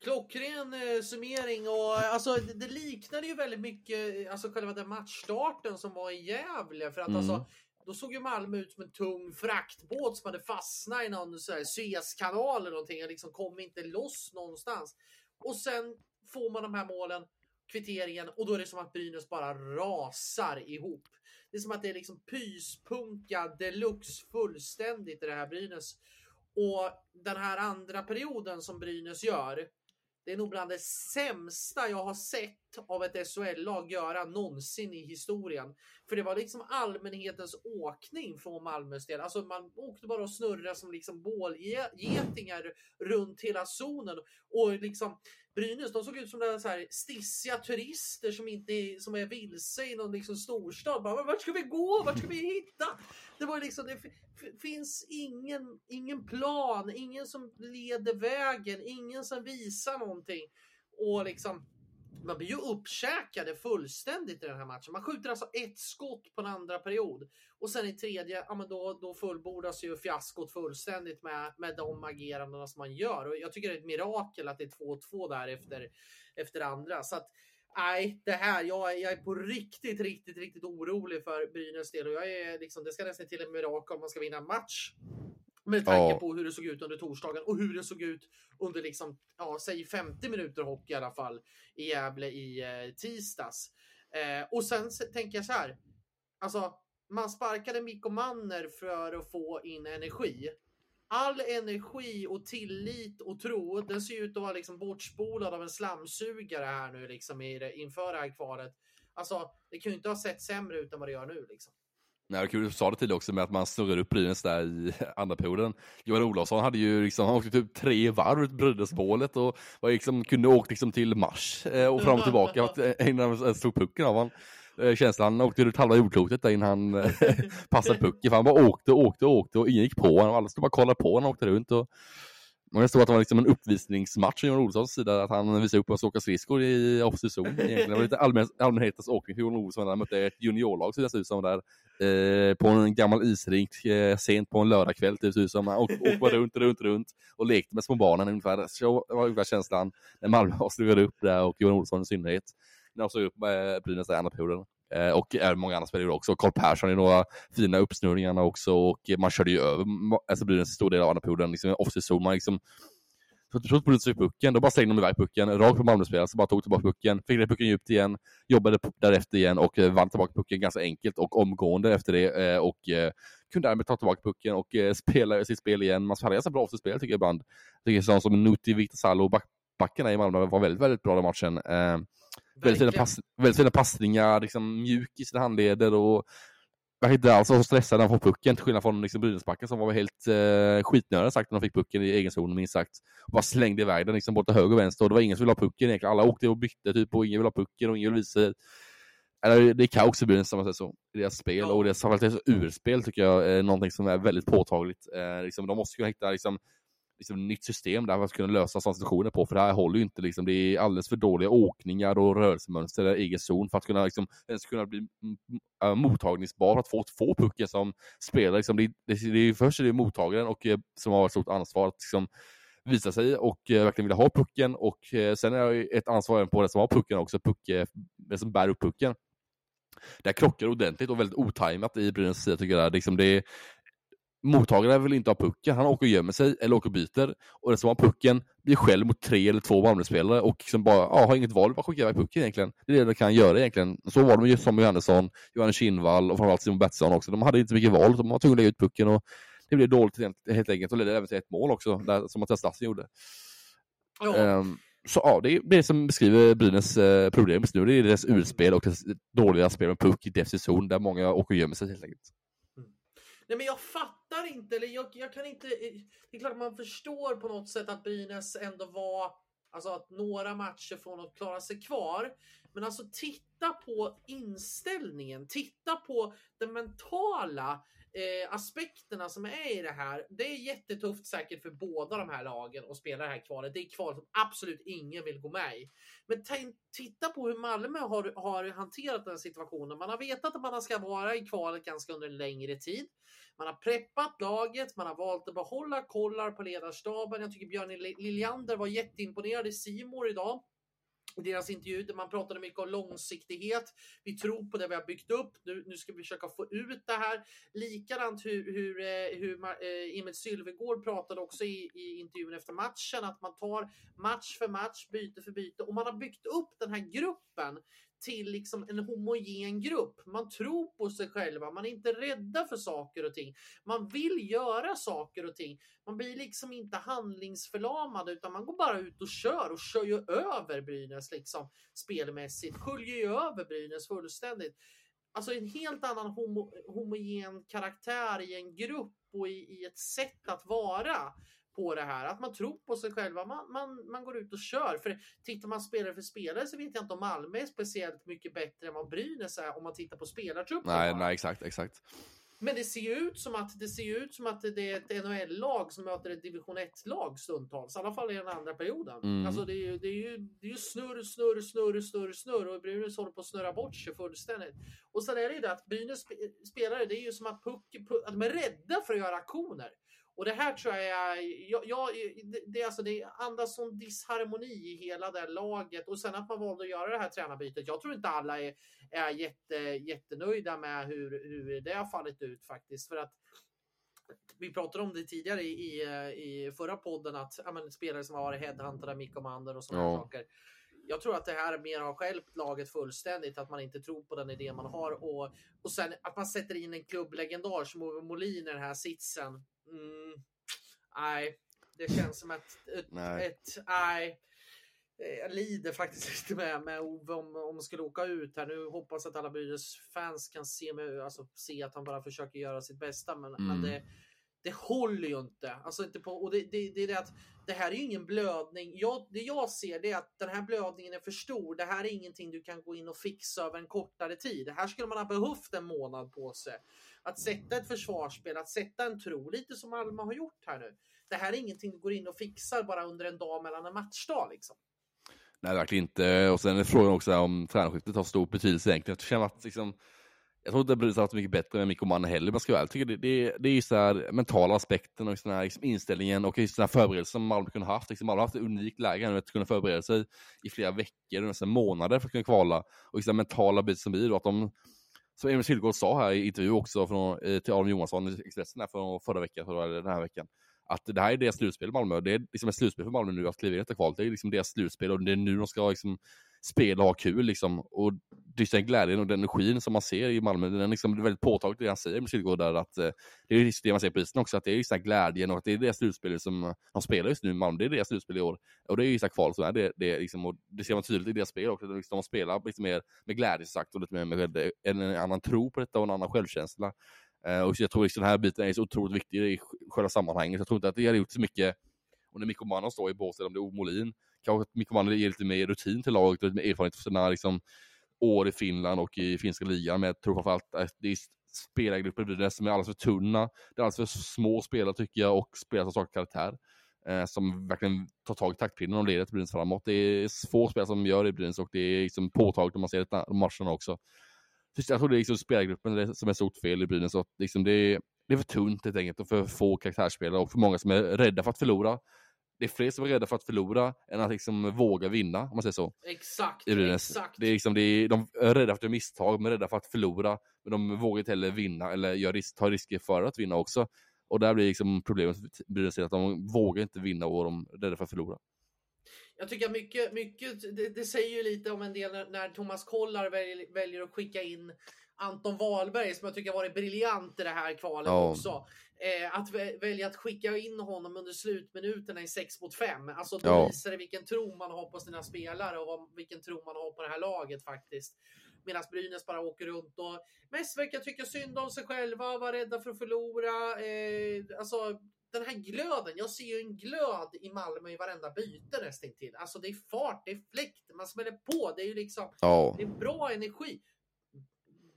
Klockren eh, summering och alltså det, det liknade ju väldigt mycket alltså själva den matchstarten som var i Gävle för att alltså, mm. alltså då såg ju Malmö ut som en tung fraktbåt som hade fastnat i någon Suezkanal eller någonting och liksom kom inte loss någonstans. Och sen får man de här målen, kvitteringen och då är det som att Brynäs bara rasar ihop. Det är som att det är liksom pyspunka deluxe fullständigt i det här Brynäs. Och den här andra perioden som Brynäs gör, det är nog bland det sämsta jag har sett av ett SHL-lag göra någonsin i historien. För det var liksom allmänhetens åkning från Malmös del. Alltså man åkte bara och snurrade som liksom bålgetingar runt hela zonen. Och liksom Brynäs, de såg ut som så här stissiga turister som inte är, som är vilse i någon liksom storstad. Bara, vart ska vi gå? Vart ska vi hitta? Det var liksom, det finns ingen, ingen plan, ingen som leder vägen, ingen som visar någonting. Och liksom, man blir ju uppkäkade fullständigt i den här matchen. Man skjuter alltså ett skott på en andra period och sen i tredje, ja men då, då fullbordas ju fiaskot fullständigt med, med de agerandena som man gör. Och jag tycker det är ett mirakel att det är 2-2 där efter, efter andra. Så att nej, det här, jag, jag är på riktigt, riktigt, riktigt orolig för Brynäs del och jag är liksom, det ska nästan till en mirakel om man ska vinna en match. Med tanke ja. på hur det såg ut under torsdagen och hur det såg ut under liksom, ja, säg 50 minuter hockey i alla fall i Gävle i eh, tisdags. Eh, och sen tänker jag så här. Alltså, man sparkade Mikko Manner för att få in energi. All energi och tillit och tro, den ser ut att vara liksom bortspolad av en slamsugare här nu liksom inför det här kvalet. Alltså, det kan ju inte ha sett sämre ut än vad det gör nu liksom. Nej, det kul, du sa det tidigare också med att man snurrar upp Brynäs där i andra perioden. Johan Olofsson hade ju liksom, han åkte typ tre varv runt Brynäsmålet och var liksom, kunde åkt liksom till Mars eh, och fram och tillbaka innan eh, han slog pucken av honom. Eh, känslan. Han åkte runt halva jordklotet där innan han passade pucken. För han bara åkte och åkte och åkte och ingen gick på honom. Alla stod bara och kollade på honom han åkte runt. Och man stod att det var liksom en uppvisningsmatch från Johan Olssons sida, att han visade upp oss åka skridskor i offensiv zon. Det var lite allmän, allmänhetens åkning för Johan Olsson han mötte ett juniorlag, så det ser ut som där, eh, på en gammal isrink eh, sent på en lördagkväll, det ser ut som. Han åkte bara runt, runt, runt och lekte med små barnen ungefär. Så var ungefär känslan när Malmö slog upp där och Johan Olsson i synnerhet. När de såg upp eh, Brynäs i andra perioden. Eh, och även många andra spelare också. Carl Persson i några fina uppsnurringarna också och man körde ju över alltså Brynäs stor del av andra perioden, liksom offside man liksom Trots fort Brynäs pucken, då bara slängde de iväg pucken rakt på Malmöspelaren, så bara tog tillbaka pucken, fick ner pucken djupt igen, jobbade därefter igen och eh, vann tillbaka pucken ganska enkelt och omgående efter det eh, och eh, kunde därmed ta tillbaka pucken och eh, spela sitt spel igen. Man hade ganska bra offside-spel tycker jag ibland. Jag tycker sådana som Nuti, Victor Salo och backarna i Malmö var väldigt, väldigt bra den matchen. Väldigt fina, pass, väldigt fina passningar, liksom mjuk i sina handleder och jag inte alls så stressad när han får pucken, till skillnad från liksom Brynäsbacken som var helt eh, skitnödig sagt när de fick pucken i egen zon, minst sagt. Och bara slängde iväg den liksom både höger och vänster och det var ingen som ville ha pucken egentligen. Alla åkte och bytte typ och ingen ville ha pucken och ingen ville visa eller, det är kaos i Brynäs, om man säger så, i deras spel. Ja. Och deras, framförallt deras urspel tycker jag är någonting som är väldigt påtagligt. Eh, liksom, de måste kunna hitta liksom, liksom, nytt system där man ska kunna lösa sådana situationer på, för det här håller ju inte. Liksom, det är alldeles för dåliga åkningar och rörelsemönster i egen zon för att kunna, liksom, eh, ens kunna bli äh, mottagningsbar för att få, få pucken som spelare. Liksom, det, det, det är ju först är det mottagaren och, eh, som har ett stort ansvar att liksom, visa sig och eh, verkligen vilja ha pucken och eh, sen är det ett ansvar även på den som har pucken också, puck, eh, den som bär upp pucken. Det krockar ordentligt och väldigt otajmat i Brynäs sida tycker jag. Liksom det mottagaren vill inte ha pucken, han åker och gömmer sig eller åker och byter. Och den som har pucken blir själv mot tre eller två Malmöspelare och liksom bara, ja, har inget val, bara skicka iväg pucken egentligen. Det är det de kan göra egentligen. Så var det med Samuel Johannesson, Johannes Kinnvall och framförallt Simon Betsson också. De hade inte mycket val, de var tvungna att lägga ut pucken och det blev dåligt helt enkelt och ledde även till ett mål också, där, som Mattias Lassen gjorde. Ja. Um, så ja, det är det som beskriver Brynäs eh, problem just nu. Det är deras urspel och deras dåliga spel med puck i defensiv zon där många åker och gömmer sig helt enkelt. Nej men jag fattar inte, eller jag, jag kan inte... Eh, det är klart man förstår på något sätt att Brynäs ändå var... Alltså att några matcher från att klara sig kvar. Men alltså titta på inställningen, titta på den mentala eh, aspekterna som är i det här. Det är jättetufft säkert för båda de här lagen att spela det här kvalet. Det är kval som absolut ingen vill gå med i. Men titta på hur Malmö har, har hanterat den situationen. Man har vetat att man ska vara i kvalet ganska under en längre tid. Man har preppat laget, man har valt att behålla kollar på ledarstaben. Jag tycker Björn Liljander var jätteimponerad i Simor idag deras intervju där man pratade mycket om långsiktighet. Vi tror på det vi har byggt upp. Nu, nu ska vi försöka få ut det här. Likadant hur, hur, eh, hur eh, Emil Sylvegård pratade också i, i intervjun efter matchen att man tar match för match, byte för byte och man har byggt upp den här gruppen till liksom en homogen grupp. Man tror på sig själva, man är inte rädda för saker och ting. Man vill göra saker och ting. Man blir liksom inte handlingsförlamad utan man går bara ut och kör och kör ju över Brynäs liksom spelmässigt. Sköljer ju över Brynäs fullständigt. Alltså en helt annan homo homogen karaktär i en grupp och i, i ett sätt att vara på det här. Att man tror på sig själva. Man, man, man går ut och kör. För tittar man spelare för spelare så vet jag inte om Malmö är speciellt mycket bättre än vad Brynäs är om man tittar på spelartruppen. Nej, nej, exakt, exakt. Men det ser ju ut som att det ser ut som att det är ett NHL-lag som möter ett division 1-lag stundtals. I alla fall i den andra perioden. Mm. Alltså det är ju, det är ju, det är ju snurr, snurr, snurr, snurr, snurr och Brynäs håller på att snurra bort sig fullständigt. Och sen är det ju det att Brynäs spelare, det är ju som att, puck, puck, att de är rädda för att göra aktioner. Och det här tror jag, jag, jag det, det, alltså det andas som disharmoni i hela det laget och sen att man valde att göra det här tränarbytet. Jag tror inte alla är, är jätte, jättenöjda med hur, hur det har fallit ut faktiskt. För att vi pratade om det tidigare i, i förra podden att ja, men, spelare som har varit headhuntade, Mikko Mander och sådana ja. saker. Jag tror att det här mer har skälpt laget fullständigt, att man inte tror på den idé man har och, och sen att man sätter in en klubblegendar som Ove Molin i den här sitsen. Mm, nej, det känns som ett, ett, nej. ett nej. Jag lider faktiskt lite med, med Ove om, om man skulle åka ut här. Nu hoppas att alla Brynäs fans kan se, med, alltså, se att han bara försöker göra sitt bästa. Men, mm. men det, det håller ju inte. Alltså inte på, och det, det, det är det att det här är ju ingen blödning. Jag, det jag ser det är att den här blödningen är för stor. Det här är ingenting du kan gå in och fixa över en kortare tid. Det här skulle man ha behövt en månad på sig. Att sätta ett försvarsspel, att sätta en tro, lite som Alma har gjort här nu. Det här är ingenting du går in och fixar bara under en dag mellan en matchdag liksom. Nej, verkligen inte. Och sen är frågan också om tränarskiftet har stor betydelse egentligen. Jag känner att liksom, jag tror inte Brynäs har varit mycket bättre med Mikko Mann heller, men ska jag tycker det, det, det är just den här mentala aspekten och just den här liksom inställningen och just den här förberedelsen som Malmö kunde haft. Liksom Malmö har haft ett unikt läge nu att kunna förbereda sig i flera veckor, nästan månader för att kunna kvala. Och just den mentala biten som blir då, att de, som Emil Silgård sa här i intervju också från, eh, till Aron Johansson i Expressen här för förra veckan, för den här veckan, att det här är deras slutspel i Malmö. Det är liksom ett slutspel för Malmö nu att kliva in i detta kvalet. Det är liksom deras slutspel och det är nu de ska liksom spela och ha kul liksom. Och det är den glädjen och den energin som man ser i Malmö, den är liksom väldigt påtagligt det han säger med Kilgård där att eh, det är just det man ser på isen också, att det är just den glädjen och att det är deras slutspel som de spelar just nu i Malmö, det är deras slutspel i år. Och det är just det kval som är det, det, liksom, och det ser man tydligt i deras spel också, liksom, de spelar lite mer med glädje sagt och lite mer med en, en annan tro på detta och en annan självkänsla. Eh, och jag tror att den här biten är så otroligt viktig i själva sammanhanget. Jag tror inte att det hade gjort så mycket om det är Mikko Manos då i båset, om det är Molin. Kanske att Mikko Manos ger lite mer rutin till laget och lite mer erfarenhet för sina liksom, år i Finland och i finska ligan, men jag tror framförallt att det är spelargrupper i Brynäs som är alldeles för tunna. Det är alldeles för små spelare tycker jag och spelare som saknar karaktär. Eh, som verkligen tar tag i taktpinnen och leder till Brynäs framåt. Det är få spelare som gör det i Brynäs och det är liksom påtagligt om man ser det matcherna också. Så jag tror det är liksom spelargruppen som är stort fel i Brynäs. Och liksom det, är, det är för tunt helt enkelt och för få karaktärsspelare och för många som är rädda för att förlora det är fler som är rädda för att förlora än att liksom våga vinna, om man säger så. Exakt, exakt. Det är liksom, det är, de är rädda för att göra misstag, de är rädda för att förlora, men de vågar inte heller vinna eller gör risk, ta risker för att vinna också. Och där blir liksom problemet blir att de vågar inte vinna och de är rädda för att förlora. Jag tycker mycket, mycket det, det säger ju lite om en del när, när Thomas Kollar väljer, väljer att skicka in Anton Wahlberg som jag tycker har varit briljant i det här kvalet ja. också. Eh, att välja att skicka in honom under slutminuterna i 6 mot 5. Alltså då ja. visar det vilken tro man har på sina spelare och vad, vilken tro man har på det här laget faktiskt. Medan Brynäs bara åker runt och mest verkar tycka synd om sig själva, vara rädda för att förlora. Eh, alltså den här glöden, jag ser ju en glöd i Malmö i varenda byte nästintill. Alltså det är fart, det är fläkt, man smäller på, det är ju liksom, ja. det är bra energi.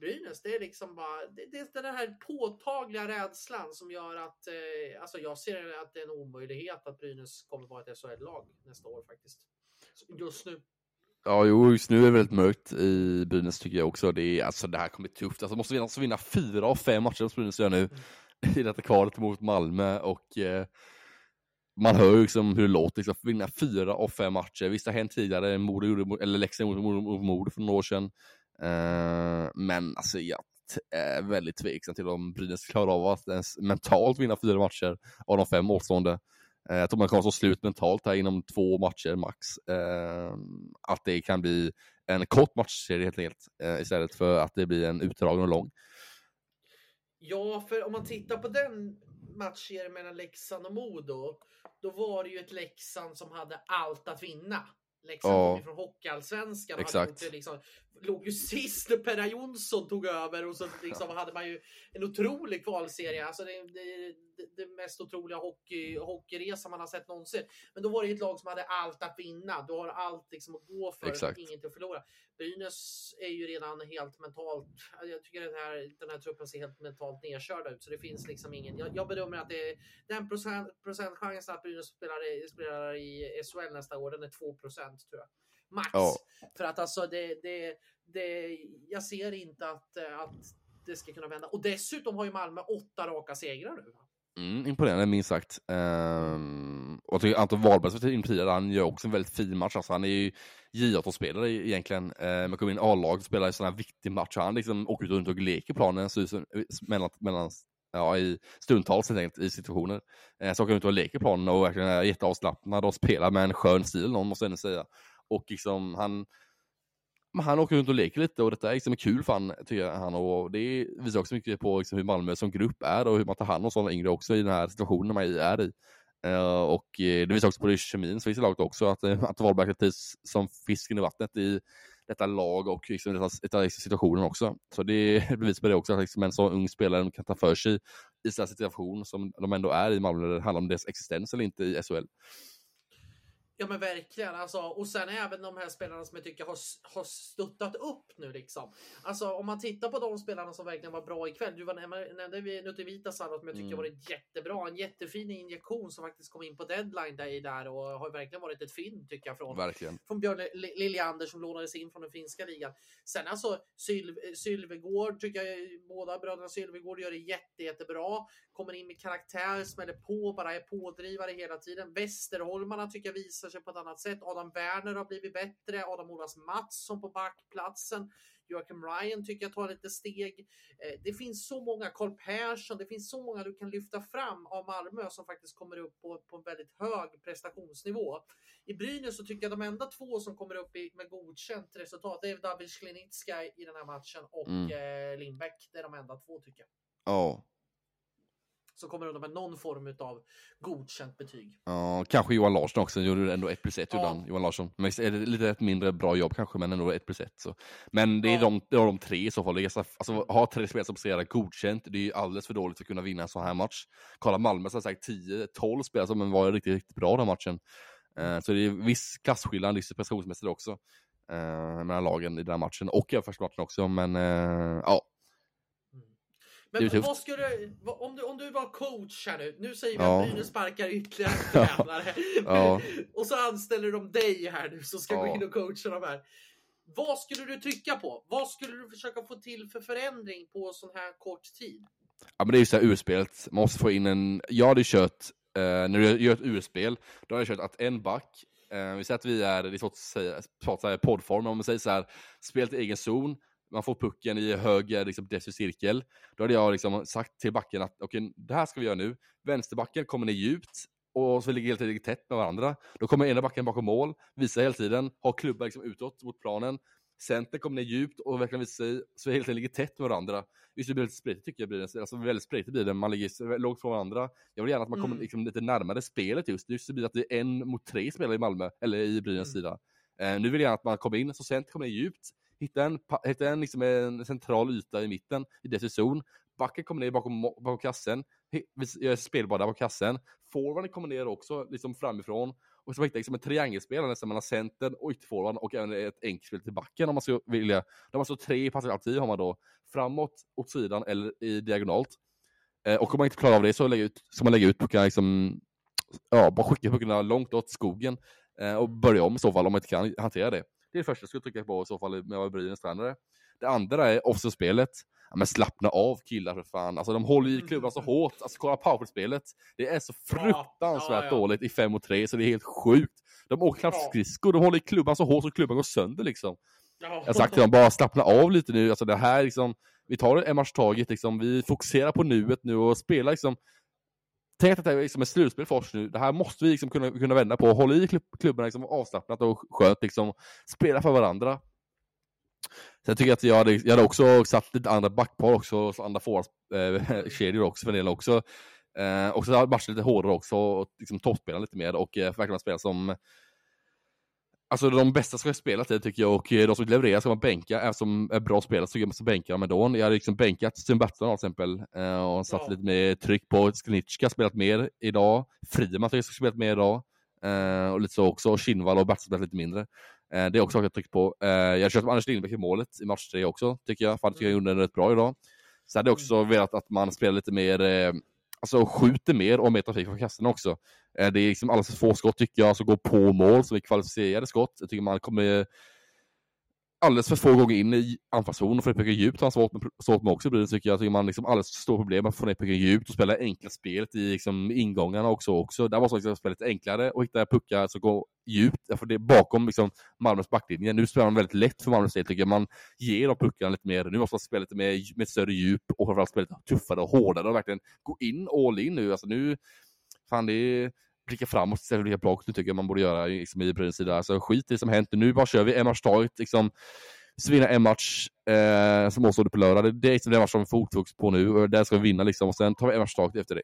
Brynäs. Det är liksom bara det, det är den här påtagliga rädslan som gör att eh, alltså jag ser att det är en omöjlighet att Brynäs kommer vara ett SHL-lag nästa år faktiskt. Just nu. Ja, jo, just nu är det väldigt mörkt i Brynäs tycker jag också. Det, är, alltså, det här kommer bli tufft. Alltså, måste vinna, alltså, vinna fyra av fem matcher som Brynäs gör nu mm i detta kvalet mot Malmö och eh, man hör ju liksom hur det låter, liksom, vinna fyra av fem matcher. Visst, det har hänt tidigare, Modo eller Leksand mot Modo för några år sedan. Eh, men alltså jag är väldigt tveksam till om Brynäs klarar av att ens mentalt vinna fyra matcher av de fem återstående. Eh, jag tror man kommer att slut mentalt här inom två matcher max. Eh, att det kan bli en kort matchserie helt enkelt eh, istället för att det blir en utdragen och lång. Ja, för om man tittar på den matchserien mellan Leksand och Modo, då var det ju ett Leksand som hade allt att vinna. Leksand ja. från Hockeyallsvenskan. Exakt. Liksom, låg ju sist när Perra Jonsson tog över och så liksom hade man ju en otrolig kvalserie. Alltså det, det, det mest otroliga hockey, hockeyresa man har sett någonsin. Men då var det ett lag som hade allt att vinna. Du har allt liksom att gå för, Exakt. inget att förlora. Brynäs är ju redan helt mentalt. Jag tycker den här, den här truppen ser helt mentalt nedkörda ut, så det finns liksom ingen. Jag, jag bedömer att det är den procent, procentchansen att Brynäs spelar, spelar i SHL nästa år, den är 2 procent tror jag. Max. Ja. För att alltså det, det, det, jag ser inte att, att det ska kunna vända. Och dessutom har ju Malmö åtta raka segrar nu. Mm, imponerande minst sagt. Ehm, och jag tycker Anton Wahlberg som imponerad, han gör också en väldigt fin match. Alltså, han är ju J18-spelare egentligen. ehm, man kommer in i A-lag och spelar en eh, sån här viktig match. Han liksom åker ut runt och leker planen så, mellan, mellan ja, i stundtals helt enkelt, i situationer. Ehm, så åker han ut och leker planen och verkligen är jätteavslappnad och spelar med en skön stil, någon måste jag ändå säga. Och liksom han han åker runt och leker lite och detta är liksom kul för han, tycker han. Och det visar också mycket på liksom hur Malmö som grupp är och hur man tar hand om sådana yngre också i den här situationen man är i. Uh, och eh, det visar också på det kemin som finns i laget också, att, eh, att Wahlberg trivs som fisken i vattnet i detta lag och liksom detta, detta liksom situationen också. Så det är bevis på det också, att liksom en så ung spelare kan ta för sig i sådana situation som de ändå är i Malmö, när det handlar om deras existens eller inte i SHL. Ja men verkligen alltså. Och sen även de här spelarna som jag tycker har, har stöttat upp nu liksom. Alltså om man tittar på de spelarna som verkligen var bra ikväll. Du var, nämnde vi Nutivita Salo som jag tycker mm. varit jättebra. En jättefin injektion som faktiskt kom in på deadline där, där och har verkligen varit ett fynd tycker jag från, verkligen. från Björn Liljander som lånades in från den finska ligan. Sen alltså Syl Sylvegård tycker jag båda bröderna Sylvegård gör det jätte, jättebra. Kommer in med karaktär, smäller på, bara är pådrivare hela tiden. Västerholmarna tycker jag visar sig på ett annat sätt. Adam Werner har blivit bättre. Adam Olas Mattsson på backplatsen. Joakim Ryan tycker jag tar lite steg. Eh, det finns så många, Karl Persson, det finns så många du kan lyfta fram av Malmö som faktiskt kommer upp på, på en väldigt hög prestationsnivå. I Brynäs så tycker jag de enda två som kommer upp i, med godkänt resultat, det är David Sklenicka i den här matchen och mm. eh, Lindbäck. Det är de enda två tycker jag. Ja, så kommer de med någon form av godkänt betyg. Ja, kanske Johan Larsson också, gjorde ändå 1 plus 1 ja. Johan Larsson. Men är det lite ett mindre bra jobb kanske, men ändå 1 plus 1. Så. Men det är, ja. de, det är de tre i så fall. Alltså, ha tre spelare som presterar godkänt, det är ju alldeles för dåligt för att kunna vinna en sån här match. Kolla Malmö som sagt 10-12 spelare som var riktigt, riktigt bra den matchen. Uh, så det är viss klasskillnad, viss prestationsmässigt också. eh, mellan lagen i den här matchen och i första matchen också, men eh, ja. Men vad skulle, om, du, om du var coach här nu, nu säger vi Ja. att Brynäs sparkar ytterligare en tränare. Ja. och så anställer de dig här nu som ska gå Ja. in och coacha de här. Vad skulle du trycka på? Vad skulle du försöka få till för förändring på sån här kort tid? Ja men det är ju såhär urspelet, man måste få in en, jag hade kört, eh, när du gör ett urspel, då hade jag kört att en back, eh, vi säger att vi är, det är svårt att säga, säga poddform, om man säger så här, spelet i egen zon, man får pucken i höger liksom, defensiv cirkel, då hade jag liksom sagt till backen att okej, det här ska vi göra nu, vänsterbacken kommer ner djupt, och så ligger helt enkelt tätt med varandra. Då kommer ena backen bakom mål, visar hela tiden, har klubbar liksom utåt mot planen. Center kommer ner djupt och verkligen visar sig, så hela tiden ligger tätt med varandra. Just det blir lite spretigt tycker jag blir det. Alltså väldigt spretigt blir det, man ligger så långt från varandra. Jag vill gärna att man kommer Mm. liksom lite närmare spelet just. Just det blir att det är en mot tre spelare i Malmö, eller i Brynäs Mm. sida. Eh, nu vill jag gärna att man kommer in, så Center kommer ner djupt, hitta en, hitta en, liksom en central yta i mitten, i deras zon. Backen kommer ner bakom, bakom kassen, gör spelbar där på kassen. Forwarden kommer ner också, liksom framifrån. Och så hittar liksom en triangelspel nästan mellan centern och ytterforwarden och även ett enkelspel till backen om man skulle vilja. De har alltså tre passalternativ har man då. Framåt, åt sidan eller i diagonalt. Eh, och om man inte klarar av det så lägger ut, ska man lägga ut puckarna liksom, ja, bara skicka puckarna långt åt skogen. Eh, och börja om i så fall om man inte kan hantera det. Det är det första jag skulle trycka på i så fall med vara Brynäs tränare. Det andra är offside-spelet. Ja, men slappna av killar för fan. Alltså de håller i klubban så hårt. Alltså kolla powerplay-spelet. Det är så fruktansvärt ja, ja. dåligt i 5 mot 3 så det är helt sjukt. De åker knappt skridskor, de håller i klubban så hårt så klubban går sönder liksom. Ja. Jag har sagt till dem, bara slappna av lite nu. Alltså det här liksom, vi tar en match taget liksom. Vi fokuserar på nuet nu och spelar liksom. Tänk att det är liksom ett slutspel för oss nu. Det här måste vi liksom kunna, kunna vända på. Hålla i klubb, klubbarna liksom avslappnat och skönt liksom. Spela för varandra. Sen tycker jag att jag hade, jag hade också satt lite andra backpar också, andra forwardskedjor eh, också för den delen också. Eh, och så hade matchen lite hårdare också, och liksom toppspela lite mer och eh, verkligen spela som Alltså de bästa ska spela det tycker jag och eh, de som levererar ska man bänka, även som är bra spelare så tycker jag man ska bänka dem ändå. Jag hade liksom bänkat Bertilsson till exempel eh, och satt Ja. lite mer tryck på Sknitska spelat mer idag. Friman tycker jag ska spelat mer idag. Eh, och lite så också, Kinnvall och Bertilsson spelat lite mindre. Det är också saker jag tryckt på. Jag har kört med Anders Lindbäck i målet i match 3 också, tycker jag. För han tycker jag gjorde det rätt bra idag. Så hade jag också velat att man spelar lite mer, alltså skjuter mer och mer trafik från kassen också. Eh, det är liksom alldeles för få skott tycker jag, som går på mål, som är kvalificerade skott. Jag tycker man kommer alldeles för få gånger in i anfallszon och får ner pucken djupt. har Han svårt med, svårt med också blir det tycker jag. Tycker man liksom alldeles för stora problem att få ner pucken djupt och spela enkla spelet i liksom, ingångarna också. också. Där måste man spela lite enklare och hitta puckar som går djupt. För det är bakom liksom, Malmös backlinje. Nu spelar man väldigt lätt för Malmös del tycker jag. Man ger de puckarna lite mer. Nu måste man spela lite mer med större djup och framförallt spela lite tuffare och hårdare och verkligen gå in all in nu. Alltså nu, fan det är blicka framåt istället för att blicka bakåt. Det tycker jag man borde göra liksom, i Brynäs sida. Alltså skit i det som hänt. Nu bara kör vi en match taget. Liksom, vi vinna en match eh, som återstår på lördag. Det- Det är liksom den match som vi får fokus på nu. Och där ska vi vinna liksom. Och sen tar vi en match taget efter det.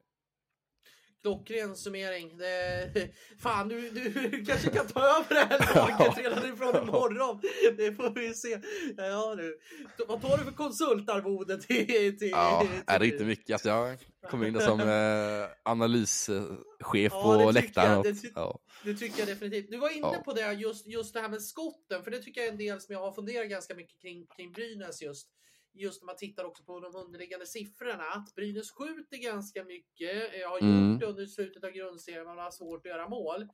Klockren summering. Det, fan, du, du kanske kan ta över det här laget redan ifrån imorgon. Det får vi se. Ja, du. Vad tar du för konsultarvode till... till Ja, till är det inte mycket. Alltså, jag kom in som eh, analyschef Ja, på läktaren. Det ty- ja. Det tycker jag definitivt. Du var inne Ja. på det, just, just det här med skotten, för det tycker jag är en del som jag har funderat ganska mycket kring, kring Brynäs just. Just när man tittar också på de underliggande siffrorna, att Brynäs skjuter ganska mycket, eh, har Mm. gjort det under slutet av grundserien, man har svårt att göra mål.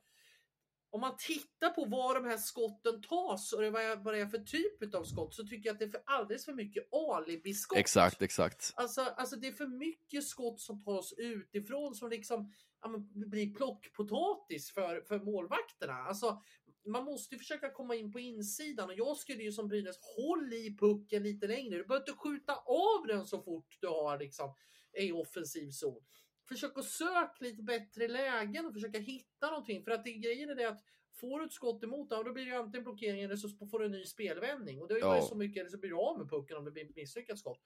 Om man tittar på var de här skotten tas och vad det är för typ av skott så tycker jag att det är för alldeles för mycket alibiskott. Exakt, exakt. Alltså, alltså det är för mycket skott som tas utifrån som liksom ja, blir plockpotatis för, för målvakterna. Alltså, man måste ju försöka komma in på insidan och jag skulle ju som Brynäs, håll i pucken lite längre. Du behöver inte skjuta av den så fort du har liksom i offensiv zon. Försök att söka lite bättre lägen och försöka hitta någonting. För att det, grejen är det att får du ett skott emot, ja, då blir det ju antingen blockering eller så får du en ny spelvändning. Och det har ju Ja. så mycket, eller så blir du av med pucken om det blir ett misslyckat skott.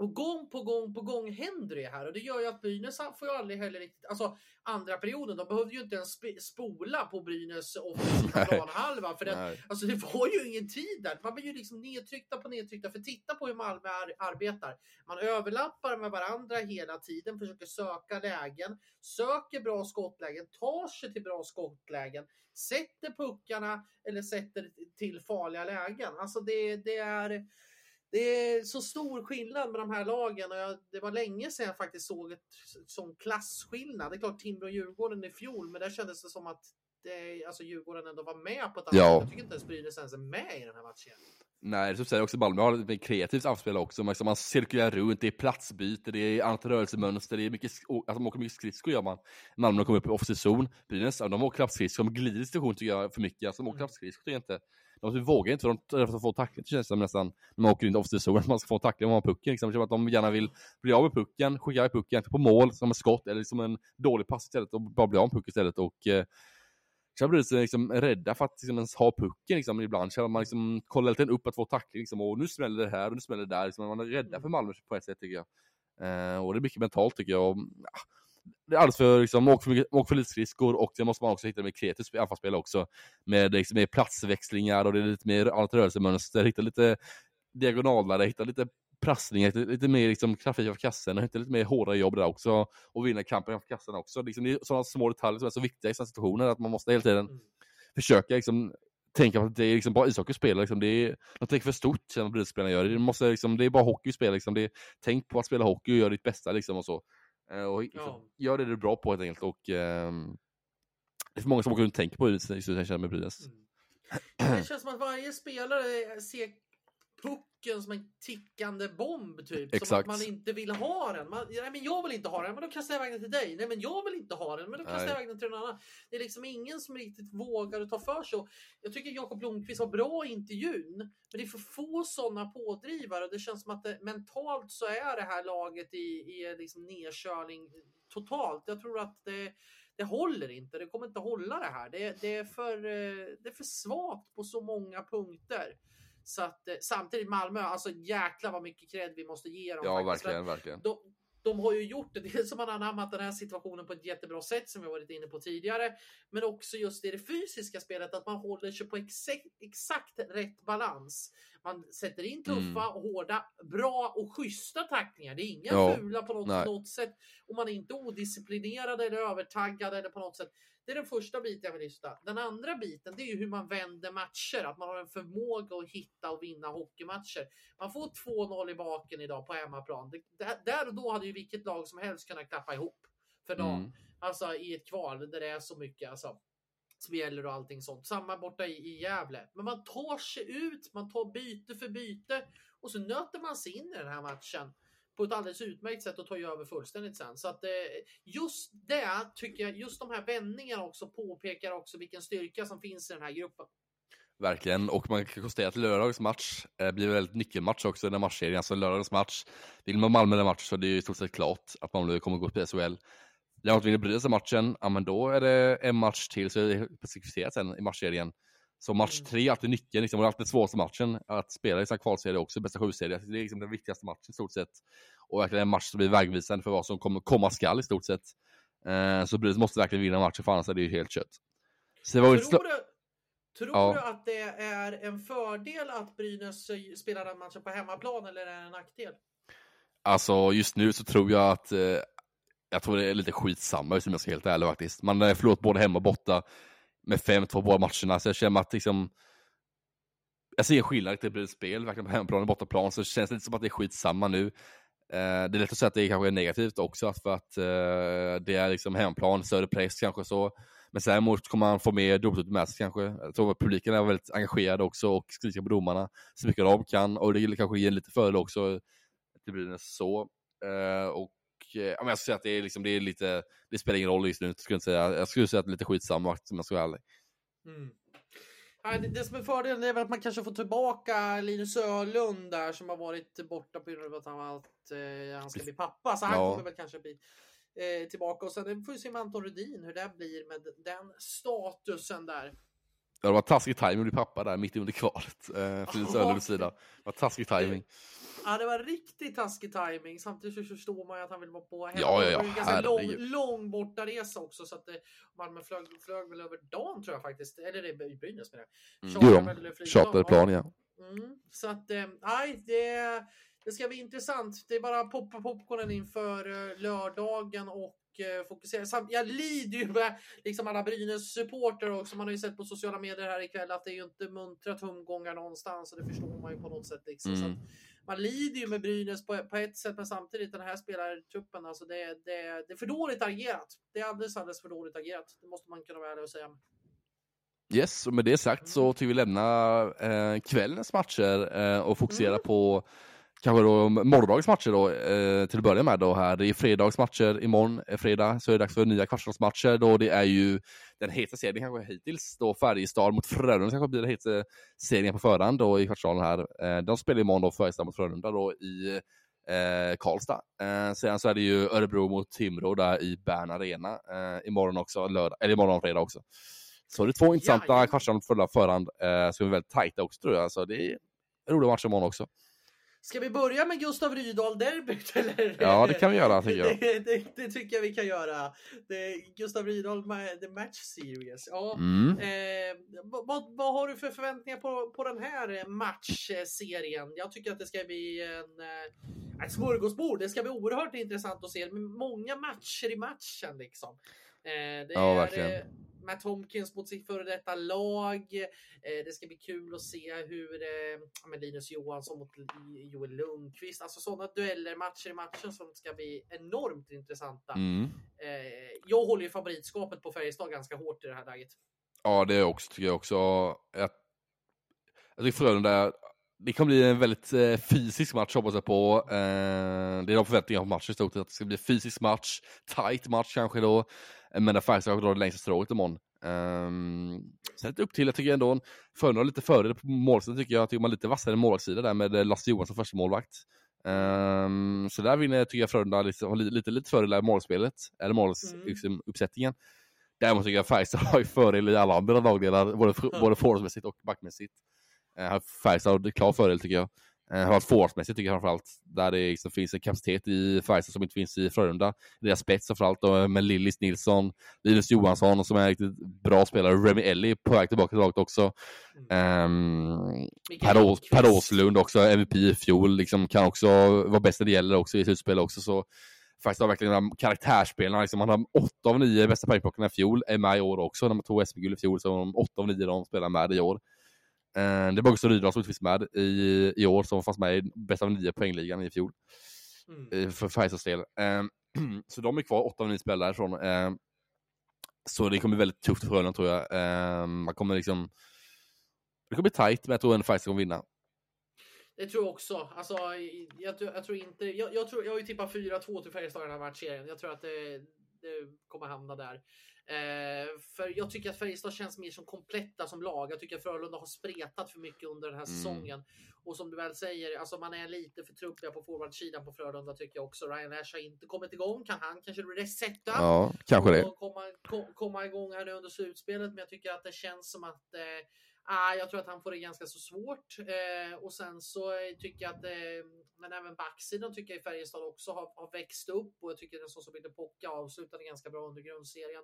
Och gång på gång på gång händer det här och det gör ju att Brynäs får ju aldrig heller riktigt, alltså andra perioden, de behövde ju inte ens spola på Brynäs offensiva planhalva för det, alltså det var ju ingen tid där. Man blir ju liksom nedtryckta på nedtryckta för titta på hur Malmö ar arbetar. Man överlappar med varandra hela tiden, försöker söka lägen, söker bra skottlägen, tar sig till bra skottlägen, sätter puckarna eller sätter till farliga lägen. Alltså det, det är det är så stor skillnad med de här lagen och jag, det var länge sedan jag faktiskt såg ett sån klasskillnad. Det är klart Timrå och Djurgården i fjol, men där kändes det som att det, alltså Djurgården ändå var med på ett annat ja. Jag tycker inte ens Brynäs ens är med i den här matchen. Nej, som säger också Malmö har ett kreativt anspel också. Man, man cirkulerar runt, det är platsbyte, det är annat rörelsemönster, det är mycket, alltså man åker mycket skridskor gör man. Malmö kommer upp i offensiv zon. Brynäs, de åker knappt skridskor, de glider i situation tycker jag för mycket. Alltså de åker mm. knappt skridskor tycker jag inte Alltså, de vågar inte för de för att få tackling det känns som nästan när man åker in i offside att man ska få tackling om man har pucken. Liksom. Att de gärna vill bli av med pucken, skicka iväg pucken på mål som ett skott eller som en dålig pass istället och bara bli av med pucken istället. Och, eh, så blir sig liksom rädda för att liksom, ens ha pucken liksom, ibland. Så man liksom kollar lite upp att få tackling liksom, och nu smäller det här och nu smäller det där. Liksom, man är rädda för Malmö på ett sätt tycker jag. Eh, och det är mycket mentalt tycker jag. Och, ja, det är alldeles för, liksom, åk för, åk för lite skridskor och det måste man också hitta med kreativt anfallsspel också. Med, liksom, med platsväxlingar och det är lite mer annat rörelsemönster, hitta lite diagonaler, hitta lite prasslingar, lite, lite mer liksom, trafik av kassen hitta lite mer hårda jobb där också. Och vinna kampen av kassan också. Liksom, det är sådana små detaljer som är så viktiga i sådana situationer att man måste hela tiden mm. försöka liksom, tänka på att det är liksom bara ishockey spelar. Liksom. Det är något för stort som bridgespelarna gör. Det, måste, liksom, det är bara hockey spela. Liksom. Det är, tänk på att spela hockey och göra ditt bästa. Liksom, och så. Eh, och ja. Gör det du är bra på helt enkelt. Och, um, det är för många som åker runt och tänker på det, det jag känner med Brynäs. Mm. Det känns som att varje spelare ser pucken som en tickande bomb typ. Exakt. Som att man inte vill ha den. Man, nej men jag vill inte ha den, men då kastar jag iväg den till dig. Nej men jag vill inte ha den, men då kastar jag iväg den till någon annan. Det är liksom ingen som riktigt vågar ta för sig. Jag tycker Jakob Blomqvist var bra i intervjun, men det är för få sådana pådrivare. Det känns som att det, mentalt så är det här laget i, i liksom nedkörning totalt. Jag tror att det det håller inte. Det kommer inte hålla det här. Det, det, är, för, eh, det är för svagt på så många punkter. Så att eh, samtidigt Malmö, alltså jäkla vad mycket cred vi måste ge dem. Ja, faktiskt. verkligen, verkligen. De, de har ju gjort det, dels som man anammat den här situationen på ett jättebra sätt som vi varit inne på tidigare, men också just i det fysiska spelet att man håller sig på exakt, exakt rätt balans. Man sätter in tuffa, mm. hårda, bra och schyssta tacklingar. Det är inga ja, fula på något, något sätt och man är inte odisciplinerad eller övertaggad eller på något sätt. Det är den första biten jag vill lyfta. Den andra biten det är ju hur man vänder matcher, att man har en förmåga att hitta och vinna hockeymatcher. Man får 2-0 i baken idag på hemmaplan. Det, där och då hade ju vilket lag som helst kunnat klappa ihop för dagen. Mm. Alltså i ett kval där det är så mycket alltså, gäller och allting sånt. Samma borta i, i Gävle. Men man tar sig ut, man tar byte för byte och så nöter man sig in i den här matchen på ett alldeles utmärkt sätt och tar ju över fullständigt sen. Så att eh, just det tycker jag, just de här vändningarna också påpekar också vilken styrka som finns i den här gruppen. Verkligen, och man kan konstatera att lördagens match eh, blir en väldigt nyckelmatch också i den matchserien. Alltså lördagens match, vill man Malmö den matchen så är det ju i stort sett klart att Malmö kommer gå upp i SHL. Däremot vinner Brynäs matchen, ja men då är det en match till så är det specificerat sen i matchserien. Så match mm. tre är alltid nyckeln, liksom, och alltid svåraste matchen att spela i sin kvalserie också, bästa sju-serie. Det är liksom den viktigaste matchen i stort sett. Och verkligen en match som blir vägvisande för vad som kommer komma skall i stort sett. Eh, så Brynäs måste verkligen vinna matchen, för annars är det ju helt kött. Så det tror du, tror ja. du att det är en fördel att Brynäs spelar den matchen på hemmaplan, eller är det en nackdel? Alltså just nu så tror jag att eh, jag tror det är lite skitsamma om jag ska vara helt ärlig faktiskt. Man har förlorat både hemma och borta med 5-2 båda matcherna, så jag känner att liksom jag ser skillnad det blir ett spel, verkligen på hemmaplan och bortaplan, så det känns lite som att det är skitsamma nu. Eh, det är lätt att säga att det kanske är negativt också, för att eh, det är liksom hemmaplan, större press kanske så. Men sen emot kommer man få mer domslut med sig kanske. Jag tror att publiken är väldigt engagerad också och skriker på domarna så mycket de kan. Och det kanske ger lite fördel också till Brynäs så. Eh, och eh, jag skulle säga att det är, liksom, det är lite, det spelar ingen roll just nu, skulle jag, säga. jag skulle säga att det är lite skitsamma om jag ska vara ärlig. Mm. Ja, det, det som är fördelen är väl att man kanske får tillbaka Linus Ölund där som har varit borta på grund av att han, att, eh, han ska bli pappa. Så han ja. kommer väl kanske bli eh, tillbaka. Och sen får vi se med Anton Rudin hur det blir med den statusen där. Ja, det var taskig timing att bli pappa där mitt under kvalet. Eh, Ja. Ölunds sida. Det var taskig timing. Ja, det var riktigt taskig timing. Samtidigt så förstår man ju att han vill vara på hemma. Ja, ja, Det ja, var ju en ganska lång, lång bortaresa också. Så att eh, Malmö flög, flög väl över dagen tror jag faktiskt. Eller det är Brynäs menar jag. Mm. Charterplan ja. Mm, så att, eh, nej, det, det ska bli intressant. Det är bara att poppa popcornen inför eh, lördagen och eh, fokusera. Samt, jag lider ju med liksom alla Brynäs supporter också. Man har ju sett på sociala medier här ikväll att det är ju inte muntra tumgångar någonstans och det förstår man ju på något sätt. Liksom. Så Mm. att, man lider ju med Brynäs på, på ett sätt, men samtidigt den här spelartruppen, alltså det, det, det är för dåligt agerat. Det är alldeles, alldeles för dåligt agerat. Det måste man kunna vara ärlig och säga. Yes, och med det sagt så tycker vi lämna eh, kvällens matcher eh, och fokusera Mm. på kanske då morgondagens matcher då, eh, till att börja med då här. Det är fredags matcher imorgon, eh, fredag, så är det dags för nya kvartsfinalsmatcher då. Det är ju den hetaste serien kanske hittills då Färjestad mot Frölunda kanske blir den hetaste serien på förhand då i kvartsfinalen här. Eh, de spelar imorgon då Färjestad mot Frölunda då i eh, Karlstad. Eh, sen så är det ju Örebro mot Timrå där i Bern Arena eh, imorgon också, lördag, eller imorgon fredag också. Så det är två intressanta Jajamän. kvartsfinaler på förhand eh, som är väldigt tajta också tror jag. Så det är roliga matcher imorgon också. Ska vi börja med Gustav Rydahl-derbyt? Ja, det kan vi göra tycker jag. Det, det, det tycker jag vi kan göra. Det, Gustav Rydahl, The Match Series. Ja. Mm. Eh, vad, vad, har du för förväntningar på, på den här matchserien? Jag tycker att det ska bli en, eh, ett smörgåsbord. Det ska bli oerhört intressant att se. Många matcher i matchen liksom. Eh, det Ja, är verkligen. Matt Tomkins mot sitt före detta lag. Eh, det ska bli kul att se hur eh, Linus Johansson mot Joel Lundqvist. Alltså sådana dueller, matcher i matchen som ska bli enormt intressanta. Mm. Eh, jag håller ju favoritskapet på Färjestad ganska hårt i det här läget. Ja, det är också, tycker jag också. Jag, jag tycker Frölunda, det kommer bli en väldigt eh, fysisk match hoppas jag på. Eh, det är de förväntningarna på matchen i stort. Att det ska bli fysisk match, tight match kanske då. Eh, Men där Färjestad har drar det längsta strået imorgon. Um, sen lite upp till, jag tycker ändå Frölunda har lite fördel på målsidan tycker jag. Jag tycker man lite vassare målvaktssida där med eh, Lasse Johansson första målvakt. Um, så där vinner tycker jag Frölunda liksom, har lite, lite, lite fördel i målspelet, eller målsuppsättningen. Mm. Liksom. Däremot tycker jag Färjestad har ju fördel i alla andra lagdelar, både, både forwardsmässigt och backmässigt. Uh, Färjestad har klar fördel tycker jag. Har varit forwardsmässigt tycker jag framförallt, där det liksom finns en kapacitet i Färjestad som inte finns i Frölunda. Deras spets framförallt med Lillis Nilsson, Linus Johansson som är en riktigt bra spelare, Remy Ellie på väg tillbaka till laget också. Um, Mikael Per, Åslund också, MVP i fjol, liksom, kan också vara bäst när det gäller också i slutspel också. Så faktiskt har verkligen karaktärsspelarna, liksom, man har åtta av nio bästa poängplockarna i fjol, är med i år också. När man tog SPGuld i fjol så har de åtta av nio de spelar med i år. Eh, det bara Gustav Rydahl som inte finns med i, i år, som fanns med i bästa av nio poängligan i fjol, Mm. eh, för Färjestads del. Eh, så de är kvar, åtta av nio spelare därifrån. Eh, så det kommer bli väldigt tufft för Frölunda tror jag. Eh, man kommer liksom det kommer bli tight, men jag tror ändå Färjestad kommer vinna. Det tror jag också. Alltså, jag, tror- jag tror inte... Jag, jag, tror, jag har ju tippat 4-2 till Färjestad i den här matchserien. Jag tror att det, det kommer hamna där. Eh, för jag tycker att Färjestad känns mer som kompletta som lag. Jag tycker att Frölunda har spretat för mycket under den här Mm. säsongen. Och som du väl säger, alltså man är lite för trubbiga på forwardsidan på Frölunda tycker jag också. Ryan Ash har inte kommit igång. Kan han kanske resetta? Ja, kanske det. komma, ko, komma igång här nu under slutspelet. Men jag tycker att det känns som att eh, ah, jag tror att han får det ganska så svårt. Eh, och sen så eh, tycker jag att eh, men även backsidan tycker jag i Färjestad också har, har växt upp och jag tycker en sån som Billy Pocka avslutade ganska bra under grundserien.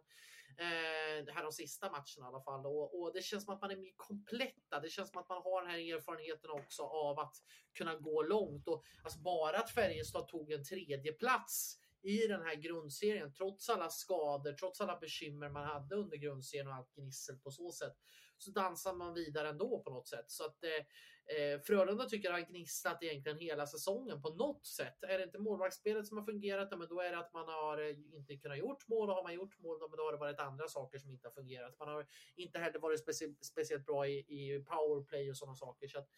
Eh, här de sista matcherna i alla fall och, och det känns som att man är mer kompletta. Det känns som att man har den här erfarenheten också av att kunna gå långt och alltså bara att Färjestad tog en tredje plats i den här grundserien, trots alla skador, trots alla bekymmer man hade under grundserien och allt gnissel på så sätt, så dansar man vidare ändå på något sätt. Så att eh, eh, Frölunda tycker har gnisslat egentligen hela säsongen på något sätt. Är det inte målvaktsspelet som har fungerat, men då är det att man har eh, inte kunnat gjort mål och har man gjort mål, men då har det varit andra saker som inte har fungerat. Man har inte heller varit specie speciellt bra i, i powerplay och sådana saker. Så att,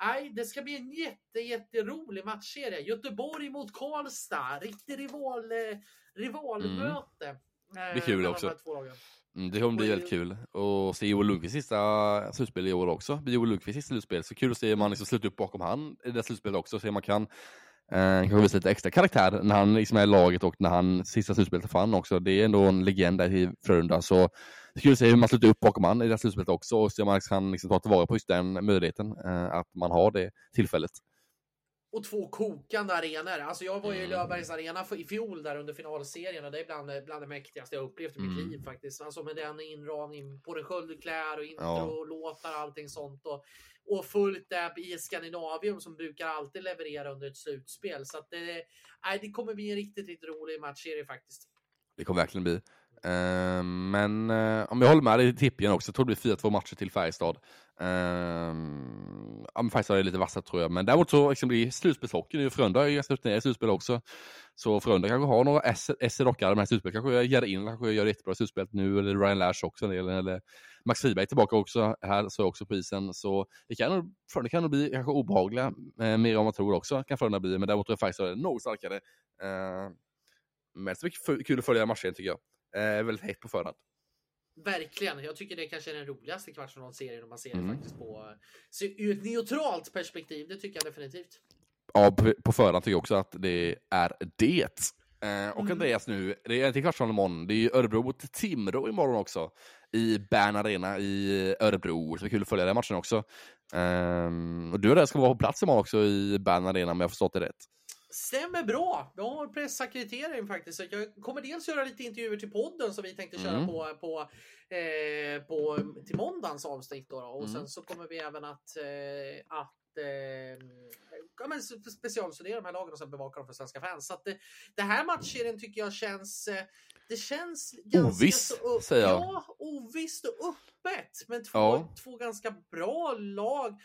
Nej, det ska bli en jätte, jätterolig matchserie. Göteborg mot Karlstad. Riktig rival, eh, rivalmöte. Mm. Det är kul också. Mm, det kommer bli väldigt kul att se Joel Lundqvists sista slutspel i år också. Det blir Joel Lundqvists sista slutspel, så kul att se om man liksom slutar upp bakom han i det slutspelet också, så man kan eh, kanske visa lite extra karaktär när han liksom är i laget och när han sista slutspelet för han också. Det är ändå en legend där i Frölunda, så det är kul att se hur man slutar upp bakom han i det slutspelet också och se om man kan liksom ta tillvara på just den möjligheten, eh, att man har det tillfället och två kokande arenor. Alltså jag var ju i mm. Löfbergs arena i fjol där under finalserien och det är bland, bland det mäktigaste jag upplevt i mitt mm. liv faktiskt. Alltså med den inramning på den Sköldkläder och intro ja. och låtar och allting sånt. Och, och fullt där i Skandinavium som brukar alltid leverera under ett slutspel. Så att det, nej, det kommer bli en riktigt, riktigt rolig matchserie faktiskt. Det kommer verkligen bli. Uh, men uh, om jag håller med dig i tippen också, jag tror det blir 4-2 matcher till Färjestad. Ehm, ja, men Färjestad är lite vassa tror jag, men däremot så liksom blir slutspelshockeyn, Frölunda är ju ganska rutinerade i slutspel också. Så Frölunda kanske har några S i rockare med slutspel, kanske gör in, kanske gör jättebra slutspel nu, eller Ryan Lash också, eller, eller Max Friberg tillbaka också, här så också på isen. Så det kan nog, Frölunda kan nog bli kanske obehagliga, eh, mer än man tror också, kan Frölunda bli, men däremot tror jag Färjestad är något starkare. Eh, men så mycket kul att följa matchen tycker jag. Eh, väldigt hett på förhand. Verkligen. Jag tycker det kanske är den roligaste kvartsfinalserien om man ser mm. det faktiskt på så ur ett neutralt perspektiv. Det tycker jag definitivt. Ja, på, förhand tycker jag också att det är det. Eh, och mm. Andreas nu, det är till kvartsfinal imorgon. Det är Örebro mot Timrå imorgon också. I Bern Arena i Örebro. Så det är kul att följa den matchen också. Eh, och du och jag ska vara på plats imorgon också i Bern Arena om jag har förstått det rätt. Stämmer bra. Jag har pressackreditering faktiskt. Så jag kommer dels göra lite intervjuer till podden som vi tänkte köra mm. på, på, eh, på till måndagens avsnitt. Då, och mm. sen så kommer vi även att, eh, att eh, ja, men specialstudera de här lagen och sen bevaka dem för svenska fans. Så att det, det här matchserien tycker jag känns eh, det känns ganska Oviss, så, säger jag. Ja, ovisst och öppet. Men två, ja. två ganska bra lag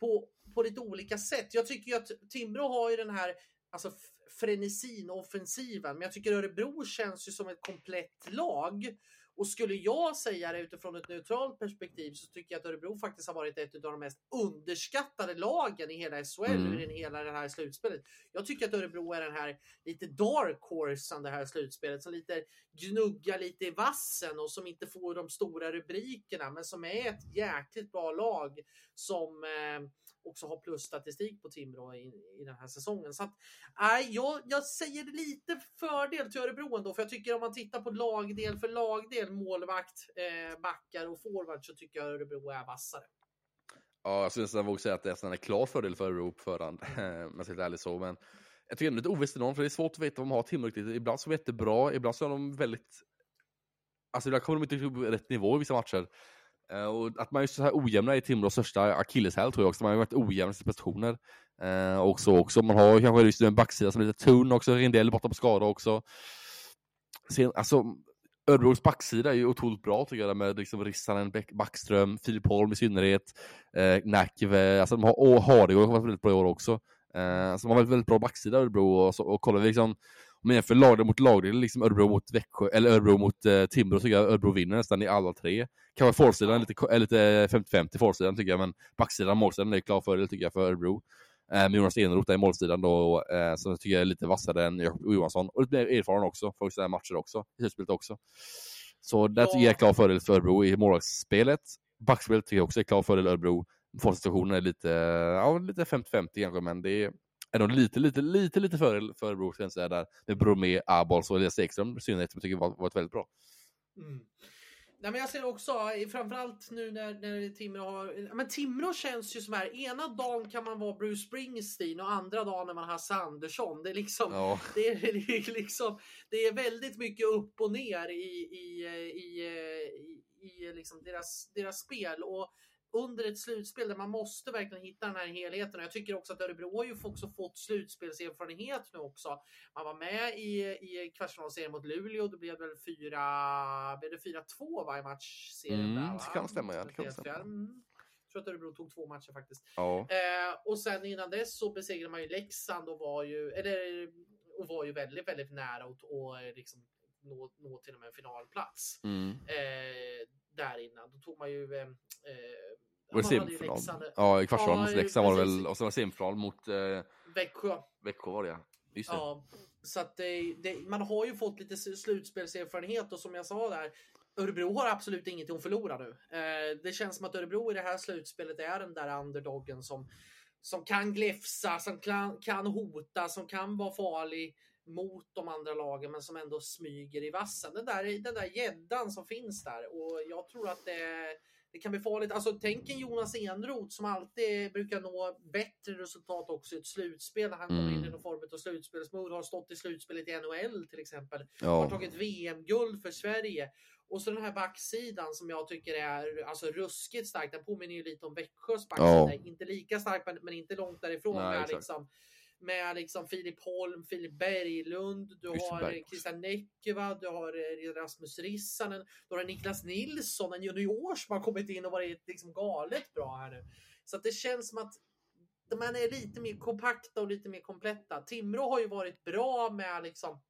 på, på lite olika sätt. Jag tycker ju att Timrå har ju den här alltså frenesin och offensiven. Men jag tycker Örebro känns ju som ett komplett lag. Och skulle jag säga det utifrån ett neutralt perspektiv så tycker jag att Örebro faktiskt har varit ett av de mest underskattade lagen i hela SHL mm. i hela det här slutspelet. Jag tycker att Örebro är den här lite dark horsen det här slutspelet som lite gnuggar lite i vassen och som inte får de stora rubrikerna men som är ett jäkligt bra lag som eh, också har plusstatistik på Timrå i, i den här säsongen. Så att, nej, jag, jag säger lite fördel till Örebro ändå, för jag tycker om man tittar på lagdel för lagdel, målvakt, eh, backar och forward, så tycker jag Örebro är vassare. Ja, jag skulle nästan våga säga att det är en klar fördel för Örebro på förhand, om jag ska vara ärlig så. Men jag tycker ändå det är lite ovisst någon, för det är svårt att veta vad de har Timrå riktigt. Ibland så är de jättebra, ibland så är de väldigt... Alltså ibland kommer de inte upp på rätt nivå i vissa matcher. Uh, och att man är så här ojämna är Timrås största akilleshäl tror jag också. Man har varit ojämna i prestationer. Uh, och så också. Man har kanske just en backsida som är lite tunn också. Rindell borta på skada också. Sen, alltså, Örebros backsida är ju otroligt bra tycker jag, med liksom Rissanen, Backström, Filip Holm i synnerhet, eh, Näkive, alltså de har, och Hardegård har varit väldigt bra i år också. Eh, så de har väldigt, väldigt bra backsida Örebro och, så, och kollar vi liksom man jämför lagdel mot lagdel, liksom Örebro mot Växjö, eller Örebro mot eh, Timrå, tycker jag Örebro vinner nästan i alla tre. Kanske forsidan lite, är eh, lite 50-50 forsidan tycker jag, men backsidan, målsidan är klar fördel tycker jag för Örebro. Eh, med Jonas Eneroth i målsidan då, eh, som jag tycker är lite vassare än Jakob Johansson. Och lite mer erfaren också, får säga matcher också, i slutspelet också. Så där tycker jag är klar fördel för Örebro i målvaktsspelet. Backspelet tycker jag också är klar fördel Örebro. Forward är lite, ja, lite 50-50 kanske, men det är är de lite, lite, lite, lite före för Örebro, ska jag säga, där med Bromé, Abols och Elias Ekström i synnerhet, som jag tycker var, varit väldigt bra. Mm. Nej, men jag ser också, framförallt nu när, när Timrå har... Men Timrå känns ju som här, ena dagen kan man vara Bruce Springsteen och andra dagen när man har Andersson. Det är liksom, ja. det är, det är liksom, det är väldigt mycket upp och ner i, i, i, i, i liksom deras, deras spel. Och under ett slutspel där man måste verkligen hitta den här helheten. Och jag tycker också att Örebro har ju också fått slutspelserfarenhet nu också. Man var med i, i kvartsfinalserien mot Luleå. Då blev det väl 4 blev det 4-2 varje matchserien mm, där, Det kan stämma, ja. Det kan stämma. Mm. Jag tror att Örebro tog två matcher faktiskt. Ja. Eh, och sen innan dess så besegrade man ju Leksand och var ju, eller, och var ju väldigt, väldigt nära att och liksom nå, nå till och med en finalplats. Mm. Eh, där innan. Då tog man ju eh, var det semifinal? Ja, i kvartsfinal mot Leksand var det väl, och så var det semifinal mot eh, Växjö. Växjö var det ja. Just det. Ja, så att det, det, man har ju fått lite slutspelserfarenhet och som jag sa där, Örebro har absolut ingenting att förlora nu. Eh, det känns som att Örebro i det här slutspelet är den där underdoggen som, som kan gläfsa, som kan, kan hota, som kan vara farlig mot de andra lagen men som ändå smyger i vassen. Den där, den där gäddan som finns där och jag tror att det, det kan bli farligt. Alltså tänk en Jonas Enroth som alltid brukar nå bättre resultat också i ett slutspel när han kommer in i Mm. någon form av slutspelsmode. Har stått i slutspelet i NHL till exempel. Har Ja, tagit VM-guld för Sverige. Och så den här backsidan som jag tycker är alltså ruskigt stark. Den påminner ju lite om Växjös backsida. Inte lika stark men, men inte långt därifrån. Nej, exakt. liksom, med liksom Filip Holm, Filip Berglund, du har. Christian Näckeva, du har eh, Rasmus Rissanen, du har Niklas Nilsson, en junior som har kommit in och varit liksom galet bra här nu. Så det känns som att här är lite mer kompakta och lite mer kompletta. Timrå har ju varit bra med liksom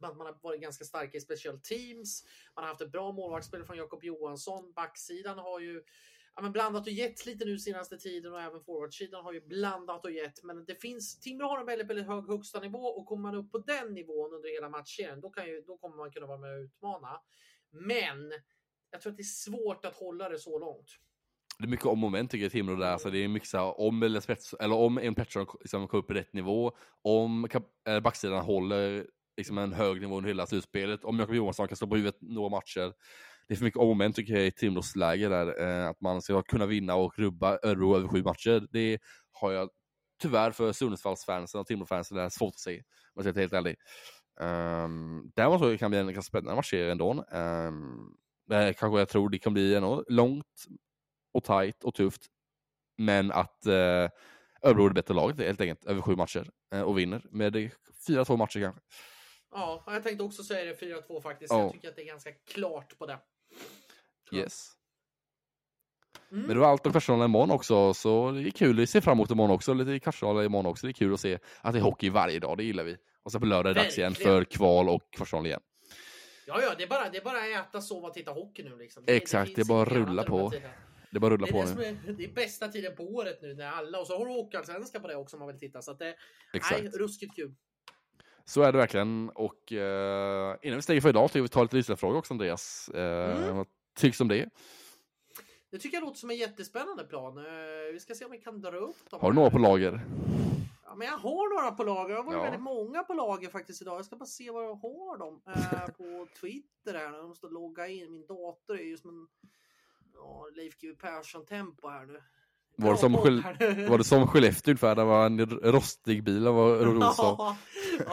man har varit ganska starka i special teams. Man har haft ett bra målvaktsspel från Jakob Johansson. Backsidan har ju ja, men blandat och gett lite nu senaste tiden och även forwardsidan har ju blandat och gett. Men det finns, Timrå har en väldigt, väldigt hög högsta nivå och kommer man upp på den nivån under hela matchserien, då, kan ju, då kommer man kunna vara med och utmana. Men jag tror att det är svårt att hålla det så långt. det är mycket om moment tycker jag Timrå där, så det är mycket så här, om eller, spets, eller om en Pettersson liksom kommer upp i rätt nivå, om eh, backsidan håller liksom en hög nivå under hela slutspelet, om Jakob Johansson kan slå på huvudet några matcher. Det är för mycket om tycker jag i Timrås läge där, eh, att man ska kunna vinna och rubba Örebro över sju matcher. Det har jag tyvärr för Sundsvallsfansen och Timråfansen där svårt att se, om jag ska vara helt ärlig. Um, däremot så kan det bli en ganska spännande matchserie ändå. Um, kanske jag tror det kan bli ändå långt och tajt och tufft. Men att eh, Örebro är det bättre laget helt enkelt, över sju matcher eh, och vinner med 4-2 matcher kanske. Ja, jag tänkte också säga det 4-2 faktiskt. Ja. Jag tycker att det är ganska klart på det. Yes. Mm. Men det var allt om personalen imorgon också, så det är kul. Vi ser fram emot imorgon också, lite kvartsfinal imorgon också. Det är kul att se att det är hockey varje dag, det gillar vi. Och så på lördag är det dags igen för kval och kvartsfinal igen. Ja, ja, det är bara, det är bara att äta, sova, titta hockey nu. Liksom. Det, Exakt, finns det är bara rulla på. Det är bara rulla Det är, på det, nu. är, det är bästa tiden på året nu när alla, och så har du Hockeyallsvenskan på det också om man vill titta. Så att det, Exakt. nej, ruskigt kul. Så är det verkligen. Och eh, innan vi stänger för idag så ska vi ta lite lyssnarfrågor också Andreas. Eh, Mm. Tycks om det? Det tycker jag låter som en jättespännande plan. Eh, vi ska se om vi kan dra upp dem. Har du några på lager? Ja, men jag har några på lager. Jag har varit Ja. väldigt många på lager faktiskt idag. Jag ska bara se var jag har dem. Eh, på Twitter här. Jag måste logga in. Min dator är ju som en ja, Leif GW Persson-tempo här nu. Var det som, var det som Skellefteå ungefär? Det var en rostig bil, roligt så. Ja,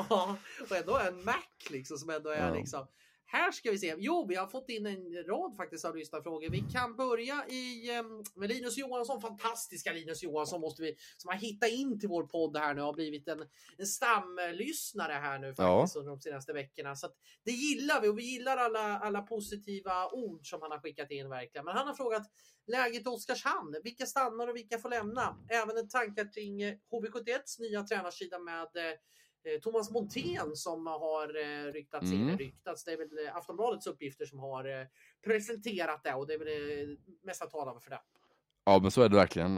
ja, och ändå en Mac liksom som ändå är Ja. liksom. Här ska vi se. Jo, vi har fått in en rad faktiskt av lyssnarfrågor. Vi kan börja i em, med Linus Johansson. Fantastiska Linus Johansson måste vi som har hittat in till vår podd här nu har blivit en, en stamlyssnare här nu faktiskt under de senaste veckorna. Så det gillar vi och vi gillar alla, alla positiva ord som han har skickat in verkligen. Men han har frågat läget i Oskarshamn. Vilka stannar och vilka får lämna? Även en tankar kring eh, HV71s nya tränarsida med eh, Thomas Montén som har eh, ryktats in. Mm. Ryktats. Det är väl eh, Aftonbladets uppgifter som har eh, presenterat det och det är väl eh, mesta talande för det. Ja men så är det verkligen.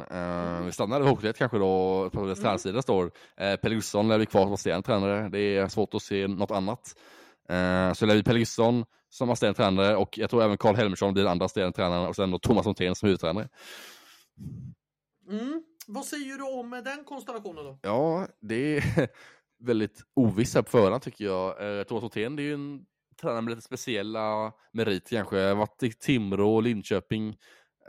Vi stannar i Hockeyet kanske då, på tränarsidan står Pelle Gustafsson lär vi kvar som assisterande tränare. Det är svårt att se något annat. Så lär vi Pelle Gustafsson som assisterande tränare och jag tror även Karl Helmersson blir den andra assisterande tränaren och sen då Thomas Montén som huvudtränare. Mm. Vad säger du om eh, den konstellationen då? Ja, det är väldigt ovissa här på förhand tycker jag. Uh, Thomas Montén det är ju en tränare med lite speciella meriter kanske. Har Varit i Timrå och Linköping.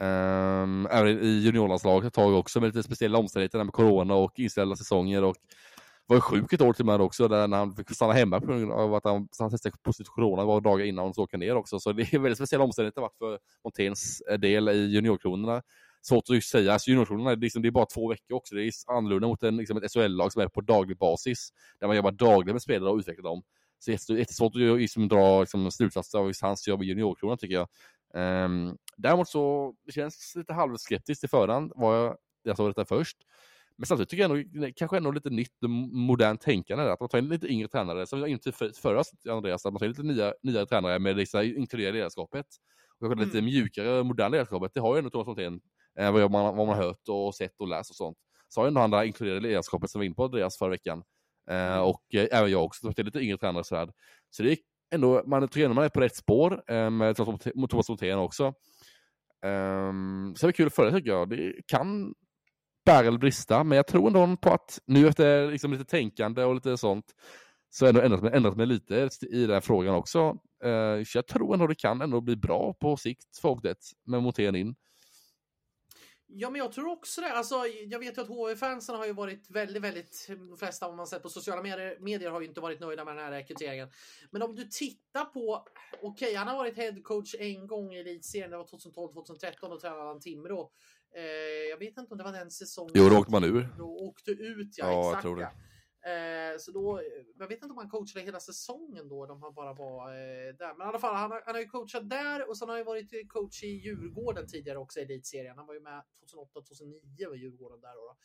Um, även i juniorlandslaget ett tag också med lite speciella omständigheter med corona och inställda säsonger och var ju sjuk ett år till och med också där när han fick stanna hemma på grund av att han, han testade positivt corona var dagar innan han åka ner också. Så det är väldigt speciella omständigheter varit för Monténs eh, del i juniorkronorna. Svårt att just säga, alltså det är, liksom, det är bara två veckor också. Det är annorlunda mot en, liksom ett SHL-lag som är på daglig basis. Där man jobbar dagligen med spelare och utvecklar dem. Så det är jättesvårt att liksom, dra liksom, slutsatser av hans jobb i juniorkronorna tycker jag. Um, däremot så det känns lite halvskeptiskt i förhand, var jag, jag såg detta först. Men samtidigt tycker jag ändå, kanske ändå lite nytt modernt tänkande, där, att man tar in lite yngre tränare, som jag inte för, förra Andreas, att man tar in lite nya, nya tränare med liksom, inkluderar ledarskapet. Och kanske lite Mm. mjukare, moderna ledarskapet, det har ju ändå Thomas Montén, eh, vad, man, vad man har hört och sett och läst och sånt. Så har ju ändå han det här inkluderade ledarskapet som var in på Andreas förra veckan. Eh, och eh, även jag också, det är lite yngre tränare sådär. Så det är ändå, man tror ändå man är på rätt spår eh, med Thomas Montén också. Um, så det är kul att följa tycker jag. Det kan bära eller brista, men jag tror ändå på att nu efter liksom lite tänkande och lite sånt så jag ändrat mig, ändrat mig lite i den frågan också. Uh, så jag tror ändå det kan ändå bli bra på sikt för HV71 med Montén in. Ja, men jag tror också det. Alltså, jag vet ju att HV-fansen har ju varit väldigt, väldigt, de flesta om man sett på sociala medier, medier har ju inte varit nöjda med den här rekryteringen. Men om du tittar på, okej, okay, han har varit headcoach en gång i elitserien, det var 2012-2013 och tränade han Timrå. Eh, jag vet inte om det var den säsongen. Jo, då åkte man ur. Då åkte ut, ja, ja exakt. Jag tror det. Eh, Eh, så då, jag vet inte om han coachade hela säsongen då, de han bara var eh, där. Men i alla fall, han, han har ju coachat där och sen har han ju varit eh, coach i Djurgården tidigare också i elitserien. Han var ju med 2008-2009 var Djurgården där då. då.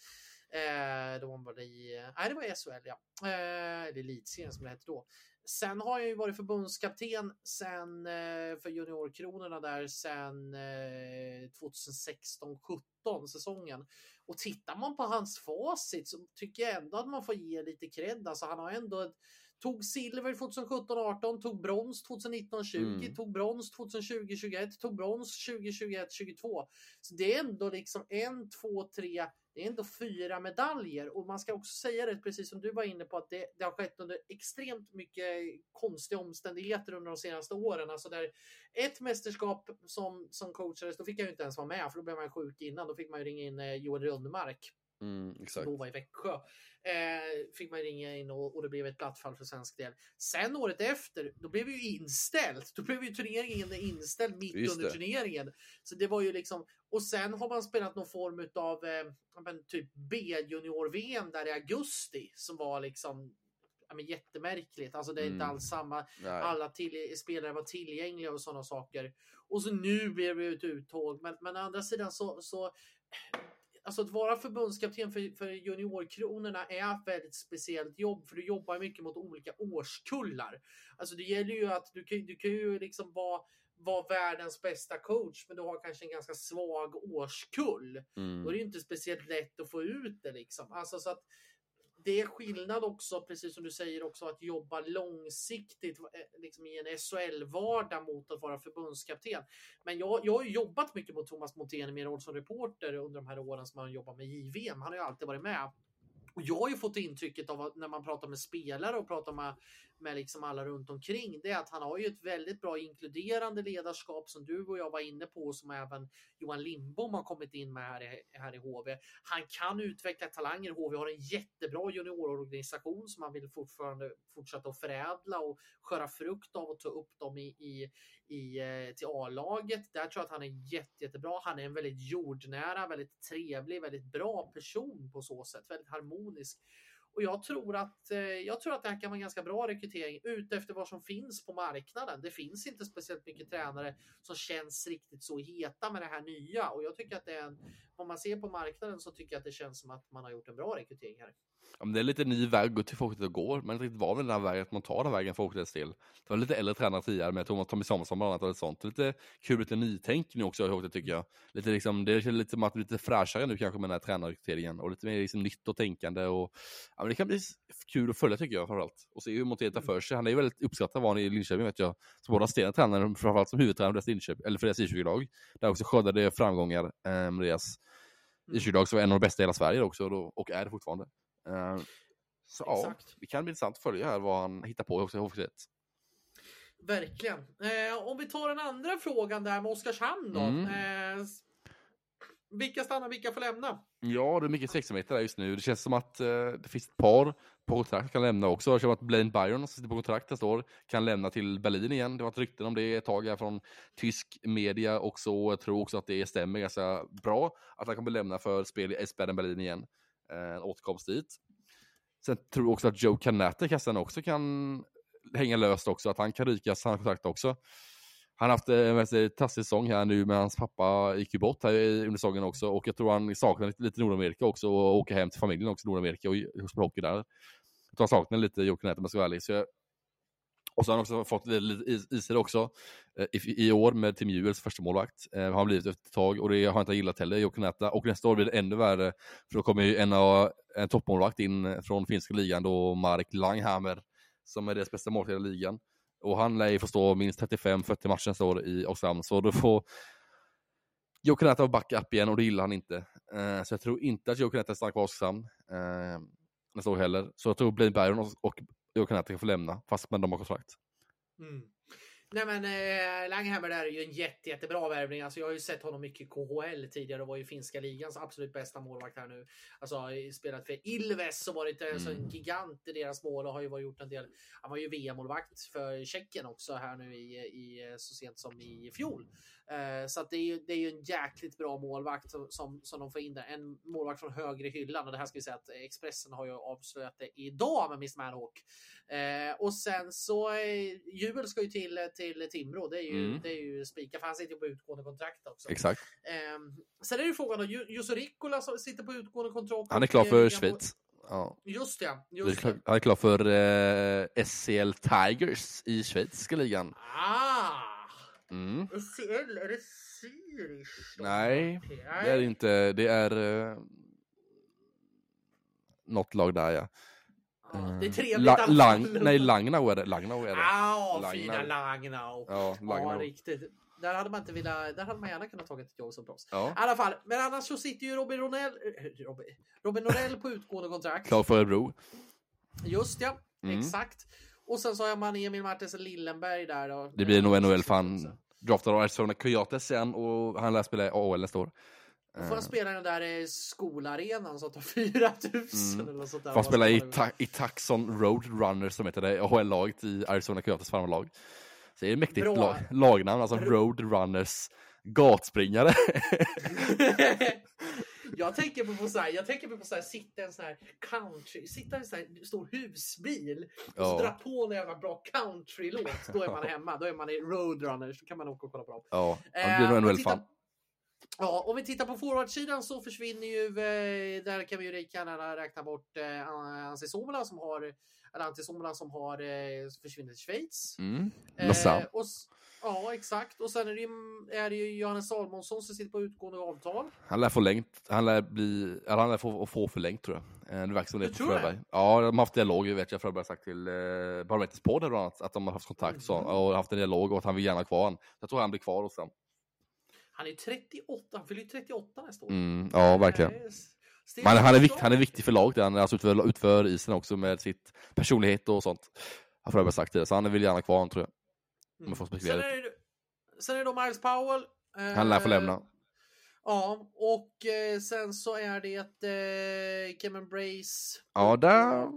Eh, då var han i, nej det var i SHL ja, eh, eller elitserien som det hette då. Sen har jag ju varit förbundskapten sen eh, för juniorkronorna där sen eh, 2016-17 säsongen. Och tittar man på hans facit så tycker jag ändå att man får ge lite cred. Alltså han har ändå ett, tog silver 2017-18, tog brons 2019-20, mm. tog brons 2020-21, tog brons 2021-22. Så det är ändå liksom en, två, tre det är ändå fyra medaljer och man ska också säga det, precis som du var inne på, att det, det har skett under extremt mycket konstiga omständigheter under de senaste åren. Alltså där ett mästerskap som, som coachades, då fick jag ju inte ens vara med för då blev man sjuk innan. Då fick man ju ringa in eh, Joel Rundmark. Mm, exakt. Då var i Växjö. Eh, fick man ringa in och, och det blev ett platt fall för svensk del. Sen året efter, då blev ju inställt. Då blev ju turneringen inställd mitt Just under det. turneringen. Så det var ju liksom, och sen har man spelat någon form av eh, typ B-junior-VM där i augusti som var liksom ja, men jättemärkligt. Alltså det är mm. inte alls samma. Nej. Alla till, spelare var tillgängliga och sådana saker. Och så nu blev det ett uttåg. Men, men å andra sidan så, så alltså att vara förbundskapten för, för juniorkronorna är ett väldigt speciellt jobb för du jobbar mycket mot olika årskullar. Alltså det gäller ju att du kan, du kan ju liksom vara vara världens bästa coach, men du har kanske en ganska svag årskull. Mm. Då är det inte speciellt lätt att få ut det liksom. Alltså så att det är skillnad också, precis som du säger också, att jobba långsiktigt eh, liksom i en SHL-vardag mot att vara förbundskapten. Men jag, jag har jobbat mycket mot Thomas Montén i min roll som reporter under de här åren som han jobbat med JVM. Han har ju alltid varit med. Och jag har ju fått intrycket av att när man pratar med spelare och pratar med, med liksom alla runt omkring det är att han har ju ett väldigt bra inkluderande ledarskap som du och jag var inne på och som även Johan Lindbom har kommit in med här i, här i HV. Han kan utveckla talanger. HV har en jättebra juniororganisation som han vill fortfarande fortsätta att förädla och sköra frukt av och ta upp dem i, i, i eh, till A-laget. Där tror jag att han är jätte, jättebra. Han är en väldigt jordnära, väldigt trevlig, väldigt bra person på så sätt. Väldigt harmonisk. Och jag tror att eh, jag tror att det här kan vara en ganska bra rekrytering utefter vad som finns på marknaden. Det finns inte speciellt mycket tränare som känns riktigt så heta med det här nya och jag tycker att det är en, om man ser på marknaden så tycker jag att det känns som att man har gjort en bra rekrytering här. Ja, men det är lite ny väg till folket att gå, men inte riktigt van vid den här vägen, att man tar den vägen folket till. Det var lite äldre tränare tidigare med Thomas Tommy Samuelsson bland annat och sånt. Lite kul, lite nytänk nu också i tycker jag. Lite liksom, det känns lite som att lite fräschare nu kanske med den här tränarrekryteringen och lite mer liksom nytt och tänkande och ja, men det kan bli kul att följa tycker jag framförallt. Och se hur Montén tar för sig. Han är ju väldigt uppskattad var han i Linköping vet jag. Som båda assisterande tränare, framförallt som huvudtränare för Linköping, eller för deras I20-lag. Där också skördade framgångar eh, deras I20-lag som var en av de bästa i hela Sverige också och är det fortfarande. Uh, så Exakt. ja, det kan bli intressant att följa här vad han hittar på också i HV71. Verkligen. Eh, om vi tar den andra frågan där med Oskarshamn då. Mm. Eh, vilka stannar, vilka får lämna? Ja, det är mycket tveksamheter där just nu. Det känns som att eh, det finns ett par på kontrakt kan lämna också. Känns som att Blaine Byron som sitter på kontrakt nästa år kan lämna till Berlin igen. Det var ett rykten om det ett tag här från tysk media och så. Jag tror också att det stämmer ganska bra att han kommer lämna för spel i Esbjerg Berlin igen. Eh, en återkomst dit. Sen tror jag också att Joe Canate, kassan alltså, också kan hänga löst också, att han kan rykas, han har kontrakt också. Han har haft eh, en väldigt taskig säsong här nu, men hans pappa gick ju bort här under säsongen också och jag tror han saknar lite, lite Nordamerika också och åka hem till familjen också, Nordamerika och spela hockey där. Jag tror han saknar lite Joe Canate om jag ska vara ärlig. Så jag, och så har han också fått lite is också eh, i, i, år med Tim Juels första målvakt. Eh, har han blivit efter ett tag och det har han inte gillat heller, Jokineta. Och nästa år blir det ännu värre, för då kommer ju en, en toppmålvakt in eh, från finska ligan då, Mark Langhammer, som är deras bästa målvakt i ligan. Och han lär ju få stå minst 35-40 matcher nästa år i Oskarshamn, så då får Jokineta backa upp igen och det gillar han inte. Eh, så jag tror inte att Jokineta stannar kvar i Oskarshamn eh, nästa år heller. Så jag tror Blaine Byron och jag kan inte få lämna, fast men de har kontrakt. Mm. Nej men eh, Langhammer där är ju en jätte, jättebra värvning. Alltså, jag har ju sett honom mycket i KHL tidigare och var ju finska ligans absolut bästa målvakt här nu. Alltså spelat för Ilves och varit mm. alltså, en gigant i deras mål och har ju varit gjort en del. Han var ju VM-målvakt för Tjeckien också här nu i, i så sent som i fjol. Eh, så att det är ju, det är ju en jäkligt bra målvakt som, som, som de får in där. En målvakt från högre hyllan och det här ska vi säga att Expressen har ju avslöjat det idag med Miss Manhawk. Eh, och sen så eh, Jubel ska ju till, till Timrå. Det är ju, mm. det är ju spika för han sitter ju på utgående kontrakt också. Exakt. Eh, sen är det frågan då, Jusso Rikkola som sitter på utgående kontrakt. Han är klar för Schweiz. Ja. Just det. Just det. Han är klar för eh, SCL Tigers i schweiziska ligan. Ah! Mm. SCL, är det Zürich? Nej, det är det inte. Det är uh, något lag där ja. Ja, det är eh, trevligt La, lang, Nej, Langnau är det. Langnau är det. Ah, Langnau. fina Langnau. Ja, Langnau. Ja, riktigt. Där hade man inte velat, där hade man gärna kunnat tagit ett jobb som proffs. Ja. I alla fall, men annars så sitter ju Robin Ronell, eh, Robin, Robin Norell på utgående kontrakt. Klar för Örebro. Just ja, mm. exakt. Och sen så har man Emil Martensen Lillenberg där då. Det blir nog NHL-fan draftad av Arizona Coyotes sen och han lär spela i AHL nästa år. Då får han eh. spela den där skolarenan som tar 4000 mm. eller sånt där. Får han spela i, ta i Taxon Road Runners som heter det, AHL-laget i Arizona Coyotes farmarlag. Så det är ett mäktigt lag, lagnamn, alltså Road Runners gatspringare. Jag tänker på, på så här, jag tänker på, på så här, sitta i en sån här country, sitta i en sån här stor husbil och ja. så dra på en jävla bra countrylåt. Då är man hemma, då är man i Roadrunners, då kan man åka och kolla på dem. Ja, han blir nog en väldigt fan. Ja, om vi tittar på forwardsidan så försvinner ju, eh, där kan vi ju gärna räkna bort eh, Ansi Somela som har, eller Antti Somela som har eh, försvunnit till Schweiz. Mm. Eh, och, Ja, exakt. Och sen är det ju, är det ju Johannes Salmonsson som sitter på utgående avtal. Han lär få längt. Han lär bli, eller han lär få, få förlängt tror jag. Eh, det verkar som det. Tror det? Ja, de har haft dialog, vet jag, Fröberg sagt till eh, Barometers podd bland annat, att de har haft kontakt mm. så, och haft en dialog och att han vill gärna ha kvar honom. Jag tror han blir kvar hos dem. Han är 38, han fyller ju 38 nästa år. Mm, ja, verkligen. Men han är, viktig, han är viktig för laget, han är alltså utför, utför isen också med sitt personlighet och sånt. Har Fröberg sagt det, så han vill gärna kvar honom tror jag. Mm. Sen, är det, sen är det då Miles Powell. Han lär få lämna. Eh, ja, och eh, sen så är det eh, Kevin Brace. Ja, där,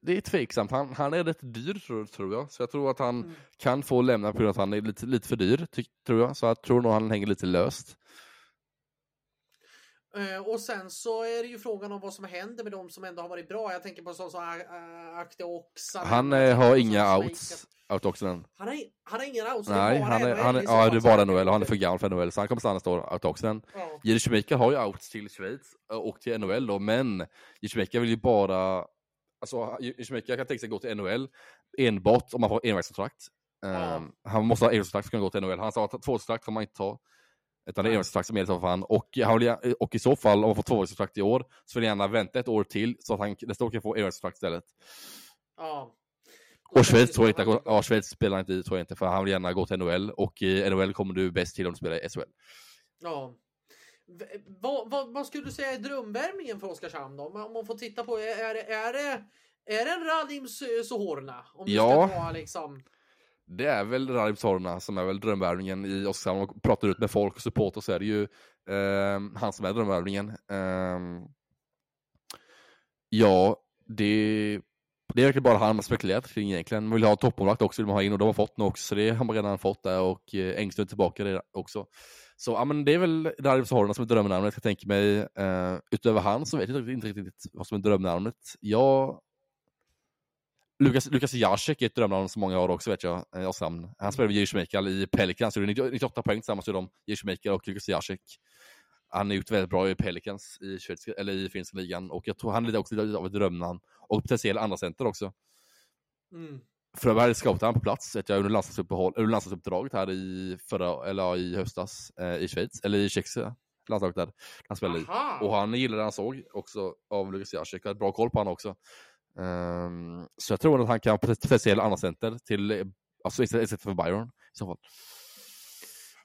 det är tveksamt. Han, han är rätt dyr tror, tror jag. Så jag tror att han mm. kan få lämna på grund av att han är lite, lite för dyr, tror jag. Så jag tror nog han hänger lite löst. Uh, och sen så är det ju frågan om vad som händer med de som ändå har varit bra. Jag tänker på sån som uh, Akte Oxan. Han uh, har inga outs. Out också. Han har, han har ingen outs. Nej, det han är, han är, ja, det är bara NHL han är för gammal för NHL så han kommer stanna nästa år. Out också. Ja. Jiri Schmeichel har ju outs till Schweiz och till NHL då, men Jiri Schmeichel vill ju bara Alltså, Jiri Schmeichel kan tänka sig gå till NHL enbart om man får envägskontrakt. Ja. Um, han måste ha envägskontrakt för att kunna gå till NHL. Han sa att tvåvägskontrakt får man inte ta. Utan det är envägskontrakt som gäller för han. Och, han vill, och i så fall, om han får tvåvägskontrakt i år, så vill han gärna vänta ett år till så att han nästa år kan få envägskontrakt istället. Ja. Och Schweiz tror jag inte, ja, Schweiz spelar inte i, tror jag inte, för han vill gärna gå till NHL och i NHL kommer du bäst till om du spelar i SHL. Ja. Vad, vad, vad skulle du säga är drömvärmningen för Oskarshamn då? Om man får titta på, är, är, det, är det en Radim Sohorna? Om ja. Ska vara liksom... Det är väl Radim Sorna som är väl drömvärvningen i Oskarshamn. Om man pratar ut med folk och supporter så är det ju eh, han som är drömvärvningen. Eh, ja, det det är verkligen bara han man spekulerat kring egentligen. Man vill ha toppmålvakt också, vill man ha in och de har fått nu också, så det har man redan fått där och eh, Engström är tillbaka det också. Så ja, men det är väl Darvs Sorna som är drömnamnet, jag tänker mig. Eh, utöver han så vet jag inte riktigt vad som är drömnamnet. Jag... Lukas, Lukas Jacek är ett drömnamn som många har också vet jag, i Oskarshamn. Han spelade med Jiří i Pelicans, gjorde 98 poäng tillsammans med dem, Jiří och Lukas Jacek. Han har gjort väldigt bra i Pelicans i, Schweiz, eller i finska ligan och jag tror han är också lite av ett drömnamn och potentiell andra center också. Mm. Fröberg scoutade han på plats vet jag, under landslagsuppdraget här i, förra, eller i höstas eh, i Schweiz, eller i Tjeckien landslaget där han spelade i. Och han gillade det han såg också av Lukas Jacek, hade bra koll på honom också. Um, så jag tror att han kan potentiell andra center till, alltså istället för Byron i så fall.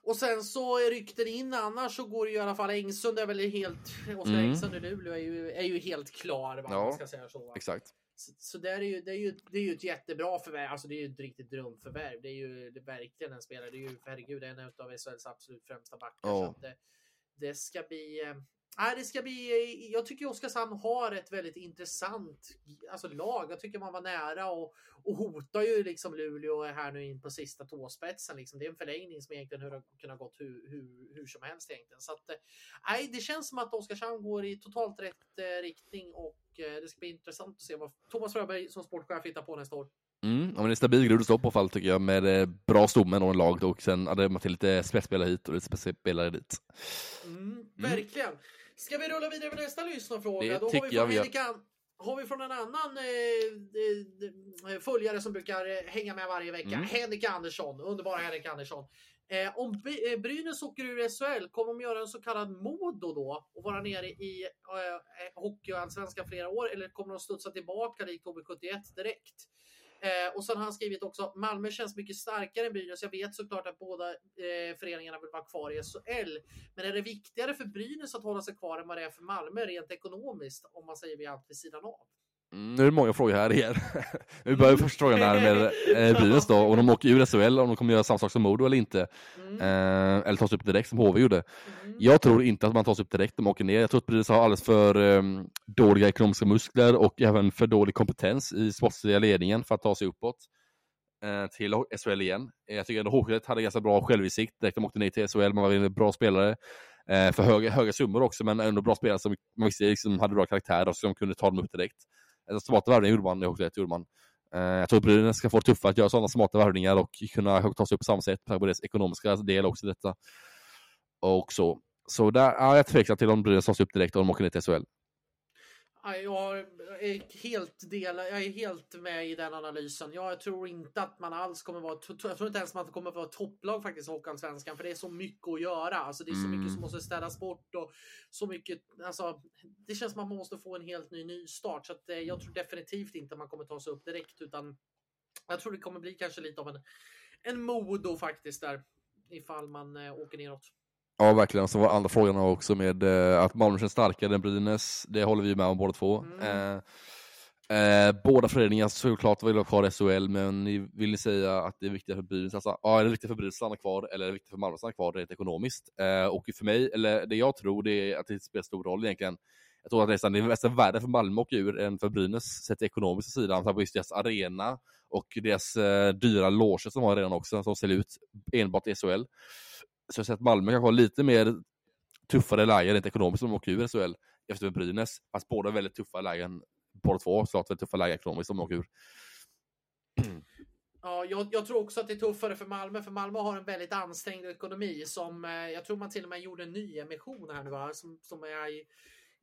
Och sen så rykten in annars så går det ju i alla fall Engsund är väl helt Oskar mm. Engsund i Luleå är ju, är ju helt klar. Va? Ja, ska säga så, exakt. Så, så där är ju, det, är ju, det är ju ett jättebra förvärv. Alltså det är ju ett riktigt drömförvärv. Det är ju det är verkligen en spelare. Det är ju herregud en av SHLs absolut främsta backar. Att det, det ska bli... Nej, det ska bli, jag tycker Oskarshamn har ett väldigt intressant alltså, lag. Jag tycker man var nära och, och hotar ju liksom Luleå här nu in på sista tåspetsen. Liksom. Det är en förlängning som egentligen hur, kunnat gått hur, hur, hur som helst egentligen. Så att, eh, nej, det känns som att Oskarshamn går i totalt rätt eh, riktning och eh, det ska bli intressant att se vad Thomas Fröberg som sportchef hittar på nästa år. Mm, ja, men det är stabil grund att stå på fall tycker jag med eh, bra stommen och en lag och sen hade man till lite spetsspelare hit och lite spetsspelare dit. Mm, verkligen. Ska vi rulla vidare med nästa lyssnarfråga? Det Då tycker vi jag vi gör. Har vi från en annan eh, eh, följare som brukar eh, hänga med varje vecka. Mm. Henrik Andersson, underbara Henrik Andersson. Eh, om By- eh, Brynäs åker ur SHL, kommer de göra en så kallad Modo då och vara nere i eh, eh, Hockeyallsvenskan flera år eller kommer de studsa tillbaka likt HV71 direkt? Eh, och sen har han skrivit också Malmö känns mycket starkare än Brynäs. Jag vet såklart att båda eh, föreningarna vill vara kvar i SHL. Men är det viktigare för Brynäs att hålla sig kvar än vad det är för Malmö rent ekonomiskt om man säger vi allt vid sidan av? Mm, nu är det många frågor här igen. Vi börjar första frågan här med eh, Brynäs då, om de åker ur SHL, om de kommer göra samma sak som Modo eller inte. Mm. Eh, eller tas upp direkt som HV gjorde. Mm. Jag tror inte att man tas upp direkt om man åker ner. Jag tror att Brynäs har alldeles för eh, dåliga ekonomiska muskler och även för dålig kompetens i sportsliga ledningen för att ta sig uppåt eh, till SHL igen. Eh, Jag tycker ändå HV hade ganska bra självinsikt direkt de åkte ner till SHL. Man var en bra spelare eh, för höga, höga summor också, men ändå bra spelare som man visste liksom hade bra karaktär och som kunde ta dem upp direkt. Alltså, smarta värvningar gjorde man det också rätt gjorde man. Eh, Jag tror Brynäs ska få det tuffare att göra sådana smarta värvningar och kunna ta sig upp på samma sätt på deras ekonomiska del också detta. Och så. Så där, ja, jag är tveksam till om Brynäs tas upp direkt om de åker ner till SHL. Ja, Jag är helt del, jag är helt med i den analysen. Jag tror inte att man alls kommer vara, jag tror inte ens att man kommer vara topplag faktiskt i Hockeyallsvenskan, för det är så mycket att göra. Alltså det är så mycket Mm. som måste städas bort och så mycket, alltså det känns som att man måste få en helt ny nystart. Så att, eh, jag tror definitivt inte att man kommer ta sig upp direkt, utan jag tror det kommer bli kanske lite av en, en Modo faktiskt där, ifall man eh, åker neråt. Ja, verkligen. Och så var andra frågan också med eh, att Malmö känns starkare än Brynäs. Det håller vi med om båda två. Mm. Eh, eh, båda föreningar såklart vill ha kvar SHL, men ni- vill ni säga att det är viktigt för Brynäs? Alltså, ja, är det viktigt för Brynäs att stanna kvar eller är det viktigt för Malmö att stanna kvar rent ekonomiskt? Eh, och för mig, eller det jag tror, det är att det spelar stor roll egentligen. Jag tror att nästan det är nästan värre för Malmö åka ur än för Brynäs sett till ekonomiska sidan. För just deras arena och deras eh, dyra loger som har redan också, som säljer ut enbart i SHL. Så jag ser att Malmö kanske har lite mer tuffare lägen rent ekonomiskt om de åker ur SHL efter Brynäs. Fast båda är väldigt tuffa lägen, båda två såklart väldigt tuffa lägen ekonomiskt om de åker ur. Ja, jag, jag tror också att det är tuffare för Malmö, för Malmö har en väldigt ansträngd ekonomi som eh, jag tror man till och med gjorde en ny emission här nu, va? Som, som är i,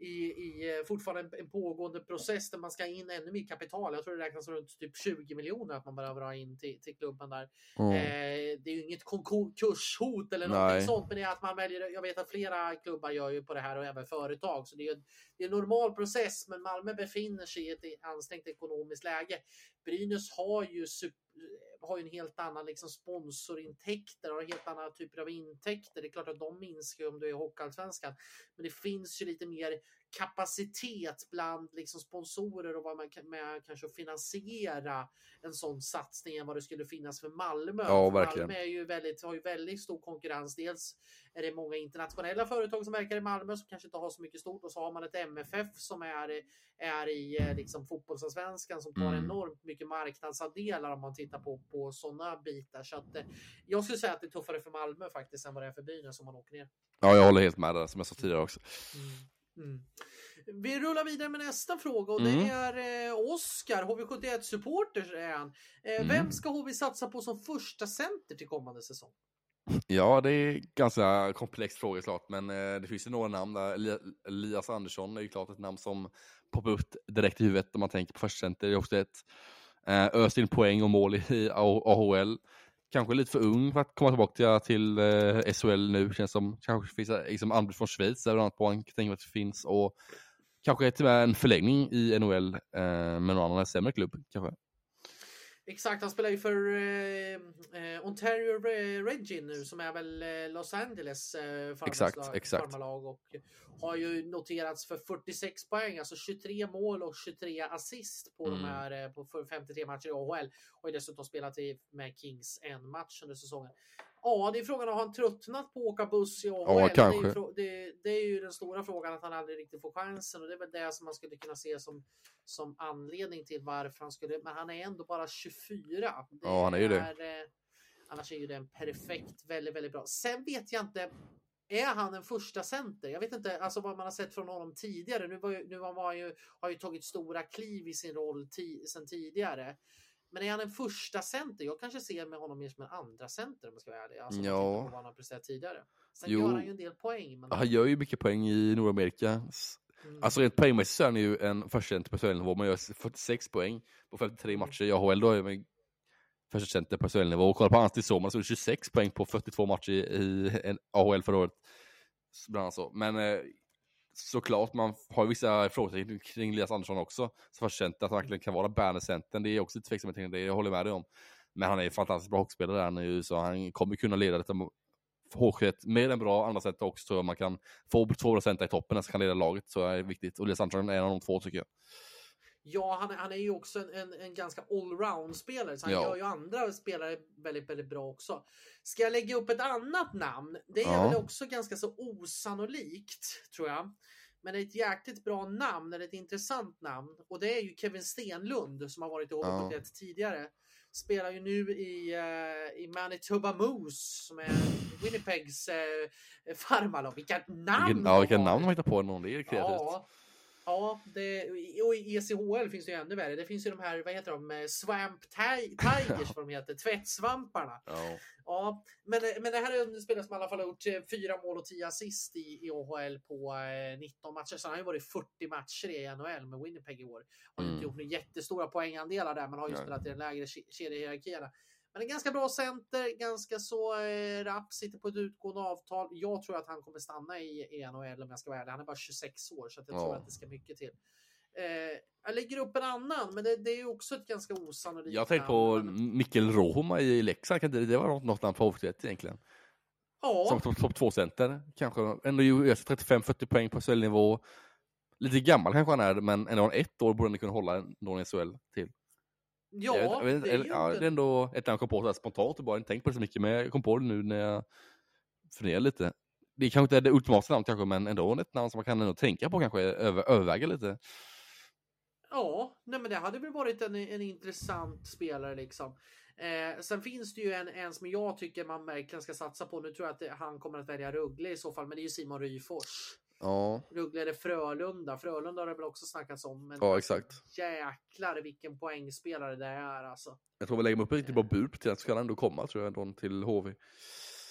i, i eh, fortfarande en, en pågående process där man ska in ännu mer kapital. Jag tror det räknas runt typ 20 miljoner att man behöver ha in till, till klubben där. Mm. Eh, det är ju inget konkurshot eller någonting Nej. sånt, men det är att man väljer. Jag vet att flera klubbar gör ju på det här och även företag, så det är, det är en normal process. Men Malmö befinner sig i ett ansträngt ekonomiskt läge. Brynäs har ju sup- har ju en helt annan liksom sponsorintäkter och helt andra typer av intäkter. Det är klart att de minskar ju om du är i Hockeyallsvenskan, men det finns ju lite mer kapacitet bland liksom sponsorer och vad man kan med kanske finansiera en sån satsning än vad det skulle finnas för Malmö. Ja, verkligen. Malmö är ju väldigt, har ju väldigt stor konkurrens. Dels är det många internationella företag som verkar i Malmö som kanske inte har så mycket stort och så har man ett MFF som är, är i eh, liksom fotbollsallsvenskan som tar Mm. enormt mycket marknadsandelar om man tittar på, på sådana bitar. Så att, eh, jag skulle säga att det är tuffare för Malmö faktiskt än vad det är för Brynäs om man åker ner. Ja, jag håller helt med där, som jag sa tidigare också. Mm. Mm. Vi rullar vidare med nästa fråga och Mm. det är eh, Oskar, HV71-supporter är han. Eh, Mm. Vem ska HV satsa på som första center till kommande säsong? Ja, det är ganska komplex fråga klart, men eh, det finns ju några namn där. Eli- Elias Andersson är ju klart ett namn som poppar upp direkt i huvudet om man tänker på förstacenter. Det är också ett eh, öst in poäng och mål i AHL. Kanske lite för ung för att komma tillbaka till, till eh, SHL nu, känns som. Kanske finns det liksom anbud från Schweiz eller annat på en tänker att det finns och kanske till och med en förlängning i NHL eh, med någon annan sämre klubb kanske. Exakt, han spelar ju för eh, eh, Ontario Regin nu som är väl eh, Los Angeles eh, exakt, och har ju noterats för 46 poäng, alltså 23 mål och 23 assist på mm. de här eh, på 53 matcher i AHL och har dessutom spelat i, med Kings en match under säsongen. Ja, det är frågan om han tröttnat på att åka buss i AHL. Ja, kanske. Det är, det, det är, ju den stora frågan att han aldrig riktigt får chansen och det är väl det som man skulle kunna se som, som anledning till varför han skulle, men han är ändå bara 24. Det ja, han är ju det. Eh, annars är ju det en perfekt, väldigt, väldigt bra. Sen vet jag inte, är han en första center? Jag vet inte alltså vad man har sett från honom tidigare. Nu, var ju, nu var han ju, har ju tagit stora kliv i sin roll sen tidigare. Men är han en första center? Jag kanske ser med honom mer som en andra center om jag ska vara ärlig. Alltså, ja. På vad han har presterat tidigare. Sen jo. gör han ju en del poäng. Men... Han gör ju mycket poäng i Nordamerika. Mm. Alltså rent poängmässigt så är han ju en första center på SHL-nivå. Man gör 46 poäng på 53 mm. matcher i AHL. Då är man första center på SHL-nivå. Och kolla på Antti Soman så 26 poäng på 42 matcher i, i AHL förra året. Bland annat så. Men eh, såklart, man har vissa frågetecken kring Elias Andersson också. Så har känt att han verkligen kan vara bärande Det är också lite tveksamhet kring det, jag håller med dig om. Men han är en fantastiskt bra hockeyspelare där nu, så han kommer kunna leda detta h mer än bra andra sätt också tror jag man kan få två center i toppen så kan leda laget, så är det viktigt. Och Elias Andersson är en av de två tycker jag. Ja, han, han är ju också en, en, en ganska allround-spelare, så han ja. gör ju andra spelare väldigt, väldigt bra också. Ska jag lägga upp ett annat namn? Det är ja. väl också ganska så osannolikt, tror jag. Men det är ett jäkligt bra namn, eller ett intressant namn. Och det är ju Kevin Stenlund som har varit i HV71 ja. tidigare. Spelar ju nu i, uh, i Manitoba Moose som är Winnipegs uh, farmarlag. Vilka namn! Vilken, ja, vilka namn de hittar på någon, det är kreativt. Ja. Ja, det, och i ECHL finns det ju ännu värre. Det finns ju de här, vad heter de, eh, Swamp Tigers, vad de heter, tvättsvamparna. Ja. ja men, men det här är en spelare som i alla fall har gjort eh, fyra mål och tio assist i, i OHL på eh, 19 matcher. Så han har ju varit 40 matcher i NHL med Winnipeg i år. Har mm. inte gjort några jättestora poängandelar där, men har ju spelat i den lägre kedjehierarkierna. Men en ganska bra center, ganska så eh, rapp, sitter på ett utgående avtal. Jag tror att han kommer stanna i, i NHL om jag ska vara ärlig. Han är bara 26 år så jag ja. tror att det ska mycket till. Eh, jag lägger upp en annan, men det, det är också ett ganska osannolikt Jag tänkte på. Mikkel Rohma i Leksand, det, det var något, något på hovet egentligen? Ja. Som topp top 2-center, kanske. Ändå gör 35-40 poäng på SHL-nivå. Lite gammal kanske han är, men ändå ett år borde han kunna hålla någon SHL till. Ja, jag vet, det, är ja, det är ändå ett namn jag kom på så spontant och bara inte tänkt på det så mycket, men jag kom på det nu när jag funderar lite. Det kanske inte är det ultimata namnet kanske, men ändå ett namn som man kan ändå tänka på kanske, över, överväga lite. Ja, nej men det hade väl varit en, en intressant spelare liksom. Eh, sen finns det ju en, en som jag tycker man verkligen ska satsa på. Nu tror jag att det, han kommer att välja Ruggle i så fall, men det är ju Simon Ryfors. Ja. Ruggle eller Frölunda. Frölunda har det väl också snackats om. Men ja, exakt. Jäklar vilken poängspelare det är alltså. Jag tror vi lägger upp ett riktigt bra bud det så kan han ändå komma tror jag till HV.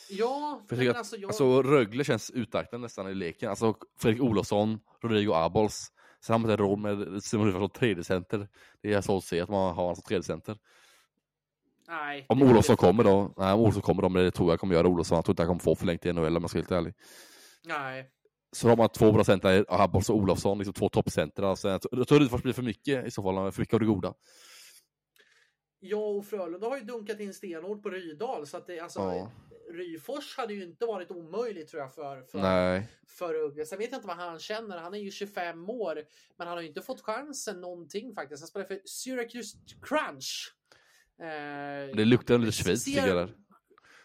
Ja, jag alltså, jag... alltså Rögle känns utmärkt nästan i leken. Alltså Fredrik Olofsson, Rodrigo Abols. Sen har man inte råd med Simon Ruffarsson tredje center. Det är svårt att se att man har alltså tredje center. Nej. Om Olofsson kommer då, nej om Olofsson kommer då, men det tror jag kommer göra Olofsson. Jag tror inte han kommer få förlängt i NHL om jag ska vara helt ärlig. Nej, så har man två bra center, Habbos och Olofsson, liksom två toppcenter. Alltså, jag tror Rydfors blir för mycket i så fall, för mycket av det goda. Ja, och Frölunda har ju dunkat in stenhårt på Rydal, så att det, alltså, ja. Ryfors hade ju inte varit omöjligt tror jag för, för, Nej. för Uggla. Sen vet jag inte vad han känner. Han är ju 25 år, men han har ju inte fått chansen någonting faktiskt. Han spelar för Syracuse Crunch. Eh, det luktar lite Schweiz tycker jag.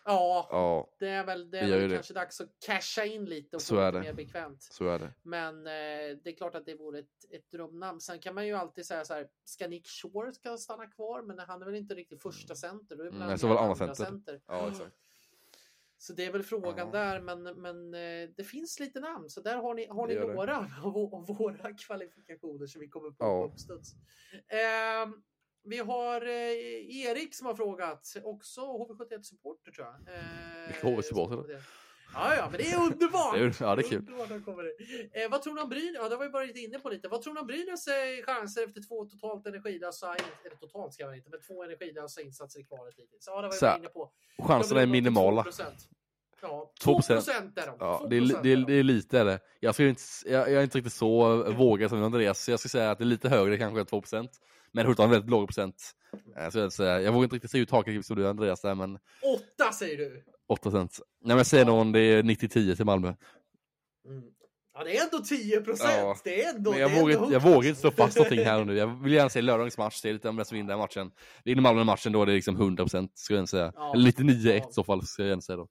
Ja, ja, det är väl, det är väl kanske det. dags att casha in lite och så få är lite mer bekvämt. Så är det. Men eh, det är klart att det vore ett, ett drömnamn. Sen kan man ju alltid säga så här, ska Nick Shore ska stanna kvar? Men han är väl inte riktigt första center? Då är mm, så väl andra center. center. Ja, exakt. Så det är väl frågan ja. där, men, men eh, det finns lite namn. Så där har ni, har ni några av, av, våra kvalifikationer som vi kommer på ja. uppstuds. Eh, vi har eh, Erik som har frågat, också HV71 supporter tror jag. Eh, HV-supporter? Ja, ja, men det är underbart! ja, det är kul. det. Eh, vad tror du om Brynäs? Ja, det har vi varit inne på lite. Vad tror du om Brynäs eh, chanser efter två totalt energilösa, eller totalt ska jag inte, men två energilösa insatser i kvalet hittills? Ja, det var vi inne på. Chanserna är minimala. 2%. Ja, 2 procent är de. Ja, det, är, det, är, det är lite är det. Jag, ska inte, jag, jag är inte riktigt så vågad som Andreas, så jag ska säga att det är lite högre kanske än 2 procent. Men Hurtig har en väldigt låg procent. Eh, så jag, säga. jag vågar inte riktigt säga ut taket som du Andreas där, men Åtta säger du! 8 procent. Nej men jag säger nog det är 90-10 till Malmö. Mm. Ja, det är ändå 10 procent. Ja, Det är ändå... Men jag vågar, ändå jag vågar inte slå fast någonting här och nu. Jag vill gärna se lördagens match, se lite om vem som vinner matchen. Vinner Malmö matchen då är det liksom 100 procent, skulle jag säga. Ja. Eller 99-1 i Ja. så fall, ska jag gärna säga då.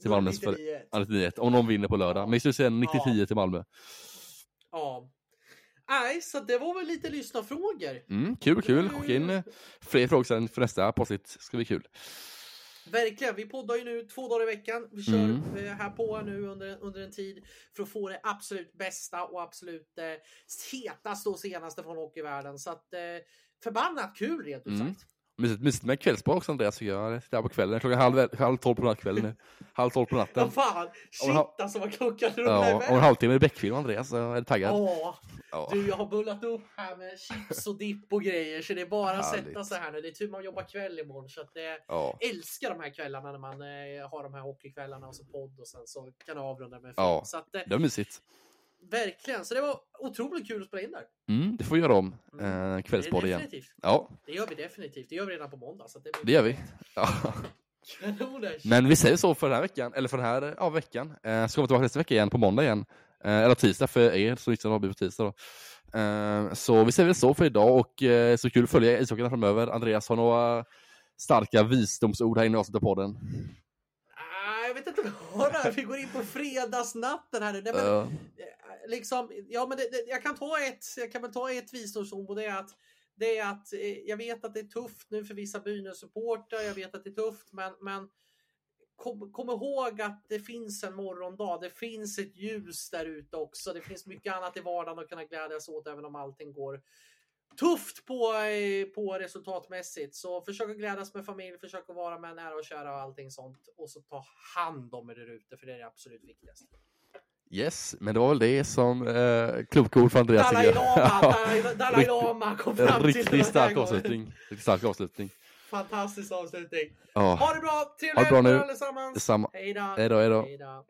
Till Malmös för... 99. Ja, 99-1, om de vinner på lördag. Men jag skulle säga 90-10 Ja. till Malmö. Ja. Nej, så det var väl lite lyssnarfrågor. Mm, kul, kul. Skicka in eh, fler frågor sen för nästa avsnitt. Ska bli kul. Verkligen, vi poddar ju nu två dagar i veckan. Vi kör Mm. eh, här på nu under, under en tid för att få det absolut bästa och absolut eh, hetaste och senaste från hockeyvärlden. Så att eh, förbannat kul rent ut Mm. sagt. Mysigt, mysigt med kvällsbar också Andreas, tycker jag. Där på kvällen. Klockan halv, halv tolv på kvällen nu. Halv tolv på Ja natten. fan, shit alltså vad klockan rullar Ja, iväg. om en halvtimme är det Beckfilm Andreas, så är taggad? Ja, Ja. du jag har bullat upp här med chips och dipp och grejer så det är bara att sätta sig här nu. Det är tur man jobbar kväll imorgon så att det Ja. älskar de här kvällarna när man eh, har de här hockeykvällarna och så podd och sen så kan jag avrunda med film. Ja. Så att, eh, Det var mysigt. verkligen, så det var otroligt kul att spela in där. Mm, det får vi göra om. Mm. Eh, kvällspodd igen. Ja, Det gör vi definitivt. Det gör vi redan på måndag. Så det, det gör vi. Ja. Kanoners. Men vi säger så för den här veckan, eller för den här ja, veckan. Eh, ska vi tillbaka nästa vecka igen på måndag igen. Eh, eller tisdag för er som lyssnar på tisdag då. Eh, så vi säger väl så för idag och eh, så kul att följa ishockeyn framöver. Andreas har några starka visdomsord här inne i avslutet av podden. Ah, jag vet inte vad det är. Vi går in på fredagsnatten här nu. Nej, men, eh, liksom, ja, men det, det, jag kan ta ett. Jag kan väl ta ett visdomsord och det är att det är att jag vet att det är tufft nu för vissa Brynäs-supportrar. Jag vet att det är tufft, men, men kom, kom ihåg att det finns en morgondag. Det finns ett ljus där ute också. Det finns mycket annat i vardagen att kunna glädjas åt, även om allting går tufft på, eh, på resultatmässigt. Så försök att glädjas med familj, försök att vara med nära och kära och allting sånt. Och så ta hand om er där ute, för det är det absolut viktigaste. yes, men det var väl det som eh, kloka ord från Andreas. Dalai. Lama, Dalai, Dalai Lama kom fram till riktigt stark avslutning. Riktigt stark avslutning. Fantastisk avslutning. Ja, Ha det bra! Trevlig Ha det bra helg nu. allesammans! detsamma. Hej då, hej då. Hej då!